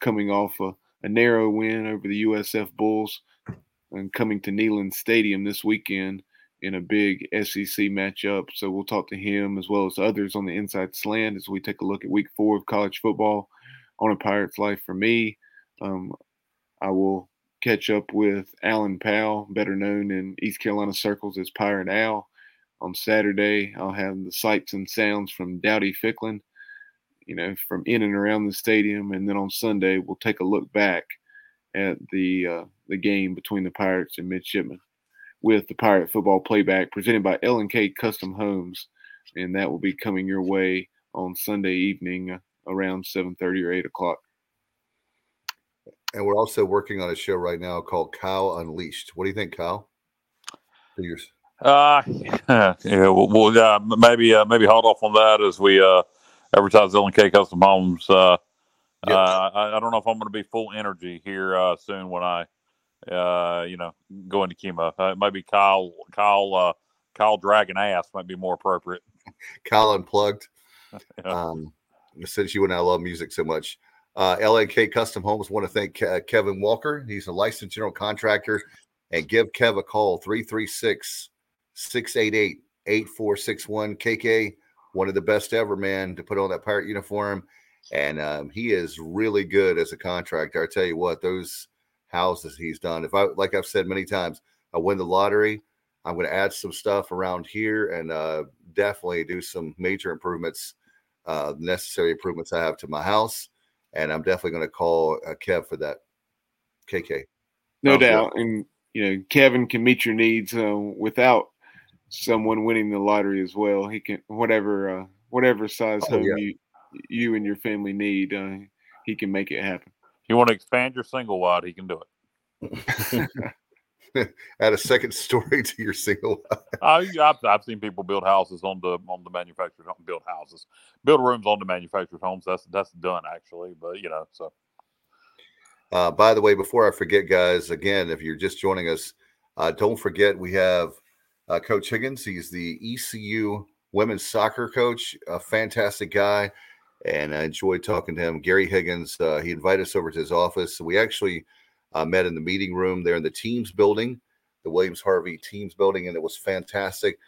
coming off a, a, narrow win over the USF Bulls and coming to Neyland Stadium this weekend in a big SEC matchup. So we'll talk to him as well as others on the inside slant as we take a look at week four of college football on a Pirate's Life for me. Um, I will catch up with Alan Powell, better known in East Carolina circles as Pirate Al. On Saturday, I'll have the sights and sounds from Dowdy Ficklen, you know, from in and around the stadium. And then on Sunday, we'll take a look back at the uh, the game between the Pirates and Midshipmen with the Pirate football playback presented by L&K Custom Homes. And that will be coming your way on Sunday evening around 7.30 or 8 o'clock. And we're also working on a show right now called Kyle Unleashed. What do you think, Kyle? Figures. Uh, yeah, we'll, we'll uh, maybe uh, maybe hold off on that as we uh, advertise K Custom Homes. Uh, yep. uh, I, I, don't know if I'm going to be full energy here uh, soon when I, uh, you know, go into chemo. Uh, maybe Kyle Kyle uh, Kyle Dragon Ass might be more appropriate. Kyle unplugged. yeah. Um, since you and I love music so much, uh, LNK Custom Homes want to thank Ke- Kevin Walker. He's a licensed general contractor. And give Kev a call 336 688 8461. KK, one of the best ever, man, to put on that pirate uniform. And um, he is really good as a contractor. I tell you what, those houses he's done. If I, like I've said many times, I win the lottery, I'm going to add some stuff around here and uh, definitely do some major improvements, uh, necessary improvements I have to my house and I'm definitely going to call uh, Kev for that. KK. No doubt, and you know Kevin can meet your needs uh, without someone winning the lottery as well. He can whatever uh, whatever size oh, home yeah. you you and your family need, uh, he can make it happen. You want to expand your single wide, he can do it. add a second story to your single. uh, I've, I've seen people build houses on the on the manufactured home, build houses, build rooms on the manufactured homes. That's that's done actually, but you know so. Uh, by the way, before I forget, guys, again, if you're just joining us, uh, don't forget we have uh, Coach Higgins. He's the ECU women's soccer coach, a fantastic guy, and I enjoyed talking to him. Gary Higgins. Uh, he invited us over to his office. We actually uh, met in the meeting room there in the Teams building, the Williams Harvey Teams building, and it was fantastic.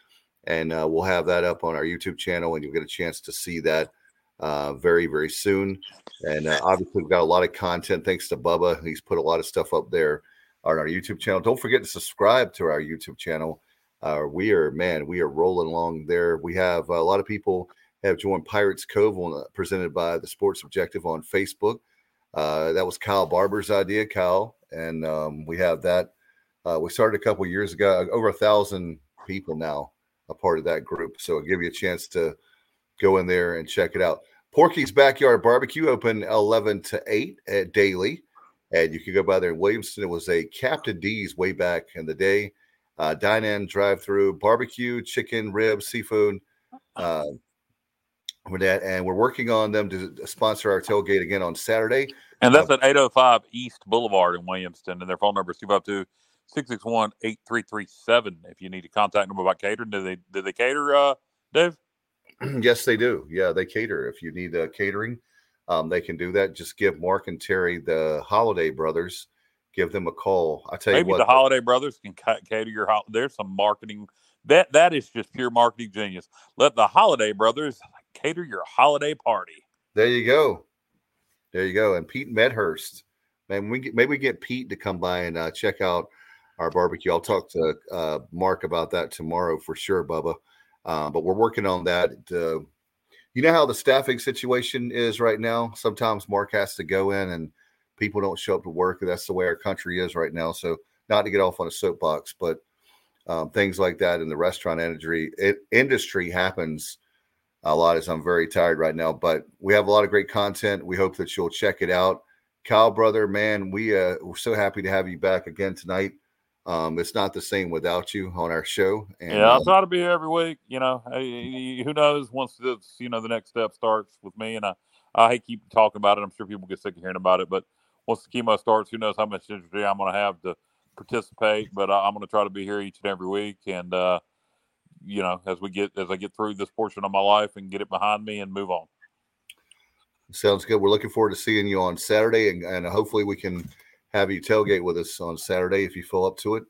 And uh, we'll have that up on our YouTube channel, and you'll get a chance to see that uh, very, very soon. And uh, obviously, we've got a lot of content thanks to Bubba. He's put a lot of stuff up there on our YouTube channel. Don't forget to subscribe to our YouTube channel. Uh, we are, man, we are rolling along there. We have a lot of people have joined Pirates Cove on, presented by the Sports Objective on Facebook. Uh, that was Kyle Barber's idea, Kyle and um, we have that. Uh, we started a couple years ago, over a thousand people now a part of that group. So I'll give you a chance to go in there and check it out. Porky's Backyard Barbecue open 11 to 8 at daily. And you can go by there in Williamston. It was a Captain D's way back in the day. Uh, dine in, drive through, barbecue, chicken, ribs, seafood. Uh, with that, and we're working on them to sponsor our tailgate again on Saturday. And that's uh, at 805 East Boulevard in Williamston. And their phone number is 252 661 8337 if you need to contact them about catering. Do they, do they cater, uh, Dave? yes, they do. Yeah, they cater. If you need uh, catering, um, they can do that. Just give Mark and Terry, the Holiday Brothers, give them a call. I tell Maybe you what, Maybe the Holiday Brothers can cater your. There's some marketing that that is just pure marketing genius. Let the Holiday Brothers cater your holiday party. There you go. There you go. And Pete Medhurst, man, we get, maybe we get Pete to come by and uh, check out our barbecue. I'll talk to uh, Mark about that tomorrow for sure, Bubba. Uh, but we're working on that. You know how the staffing situation is right now. Sometimes Mark has to go in and people don't show up to work. and That's the way our country is right now. So not to get off on a soapbox, but um, things like that in the restaurant industry it, industry happens a lot as I'm very tired right now, but we have a lot of great content. We hope that you'll check it out. Kyle, brother, man, we uh, we're so happy to have you back again tonight. Um, it's not the same without you on our show. And, yeah, I'll uh, try to be here every week. You know, who knows once this, you know, the next step starts with me, and I, I keep talking about it. I'm sure people get sick of hearing about it, but once the chemo starts, who knows how much energy I'm going to have to participate. But I, I'm going to try to be here each and every week, and uh, you know, as we get as I get through this portion of my life and get it behind me and move on. Sounds good. We're looking forward to seeing you on Saturday, and, and hopefully we can have you tailgate with us on Saturday if you feel up to it.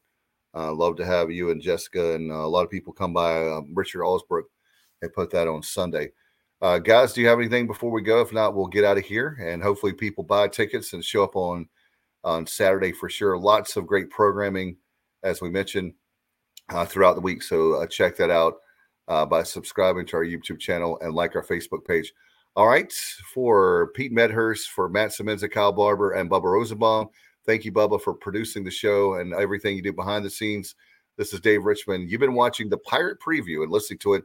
Uh, love to have you and Jessica and uh, a lot of people come by. Um, Richard Allsbrook they put that on Sunday. Uh, guys, do you have anything before we go? If not, we'll get out of here, and hopefully people buy tickets and show up on on Saturday for sure. Lots of great programming, as we mentioned, uh, throughout the week. So uh, check that out uh, by subscribing to our YouTube channel and like our Facebook page. All right, for Pete Medhurst, for Matt Semenza, Kyle Barber, and Bubba Rosenbaum, thank you, Bubba, for producing the show and everything you do behind the scenes. This is Dave Richmond. You've been watching the Pirate Preview and listening to it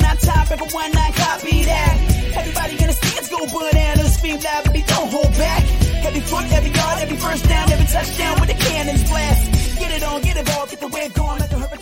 Everyone not copy that. Everybody in the stands go bananas, scream loud, baby, don't hold back. Every foot, every yard, every first down, every touchdown with the cannons blast. Get it on, get involved, get the wave going like a hurricane.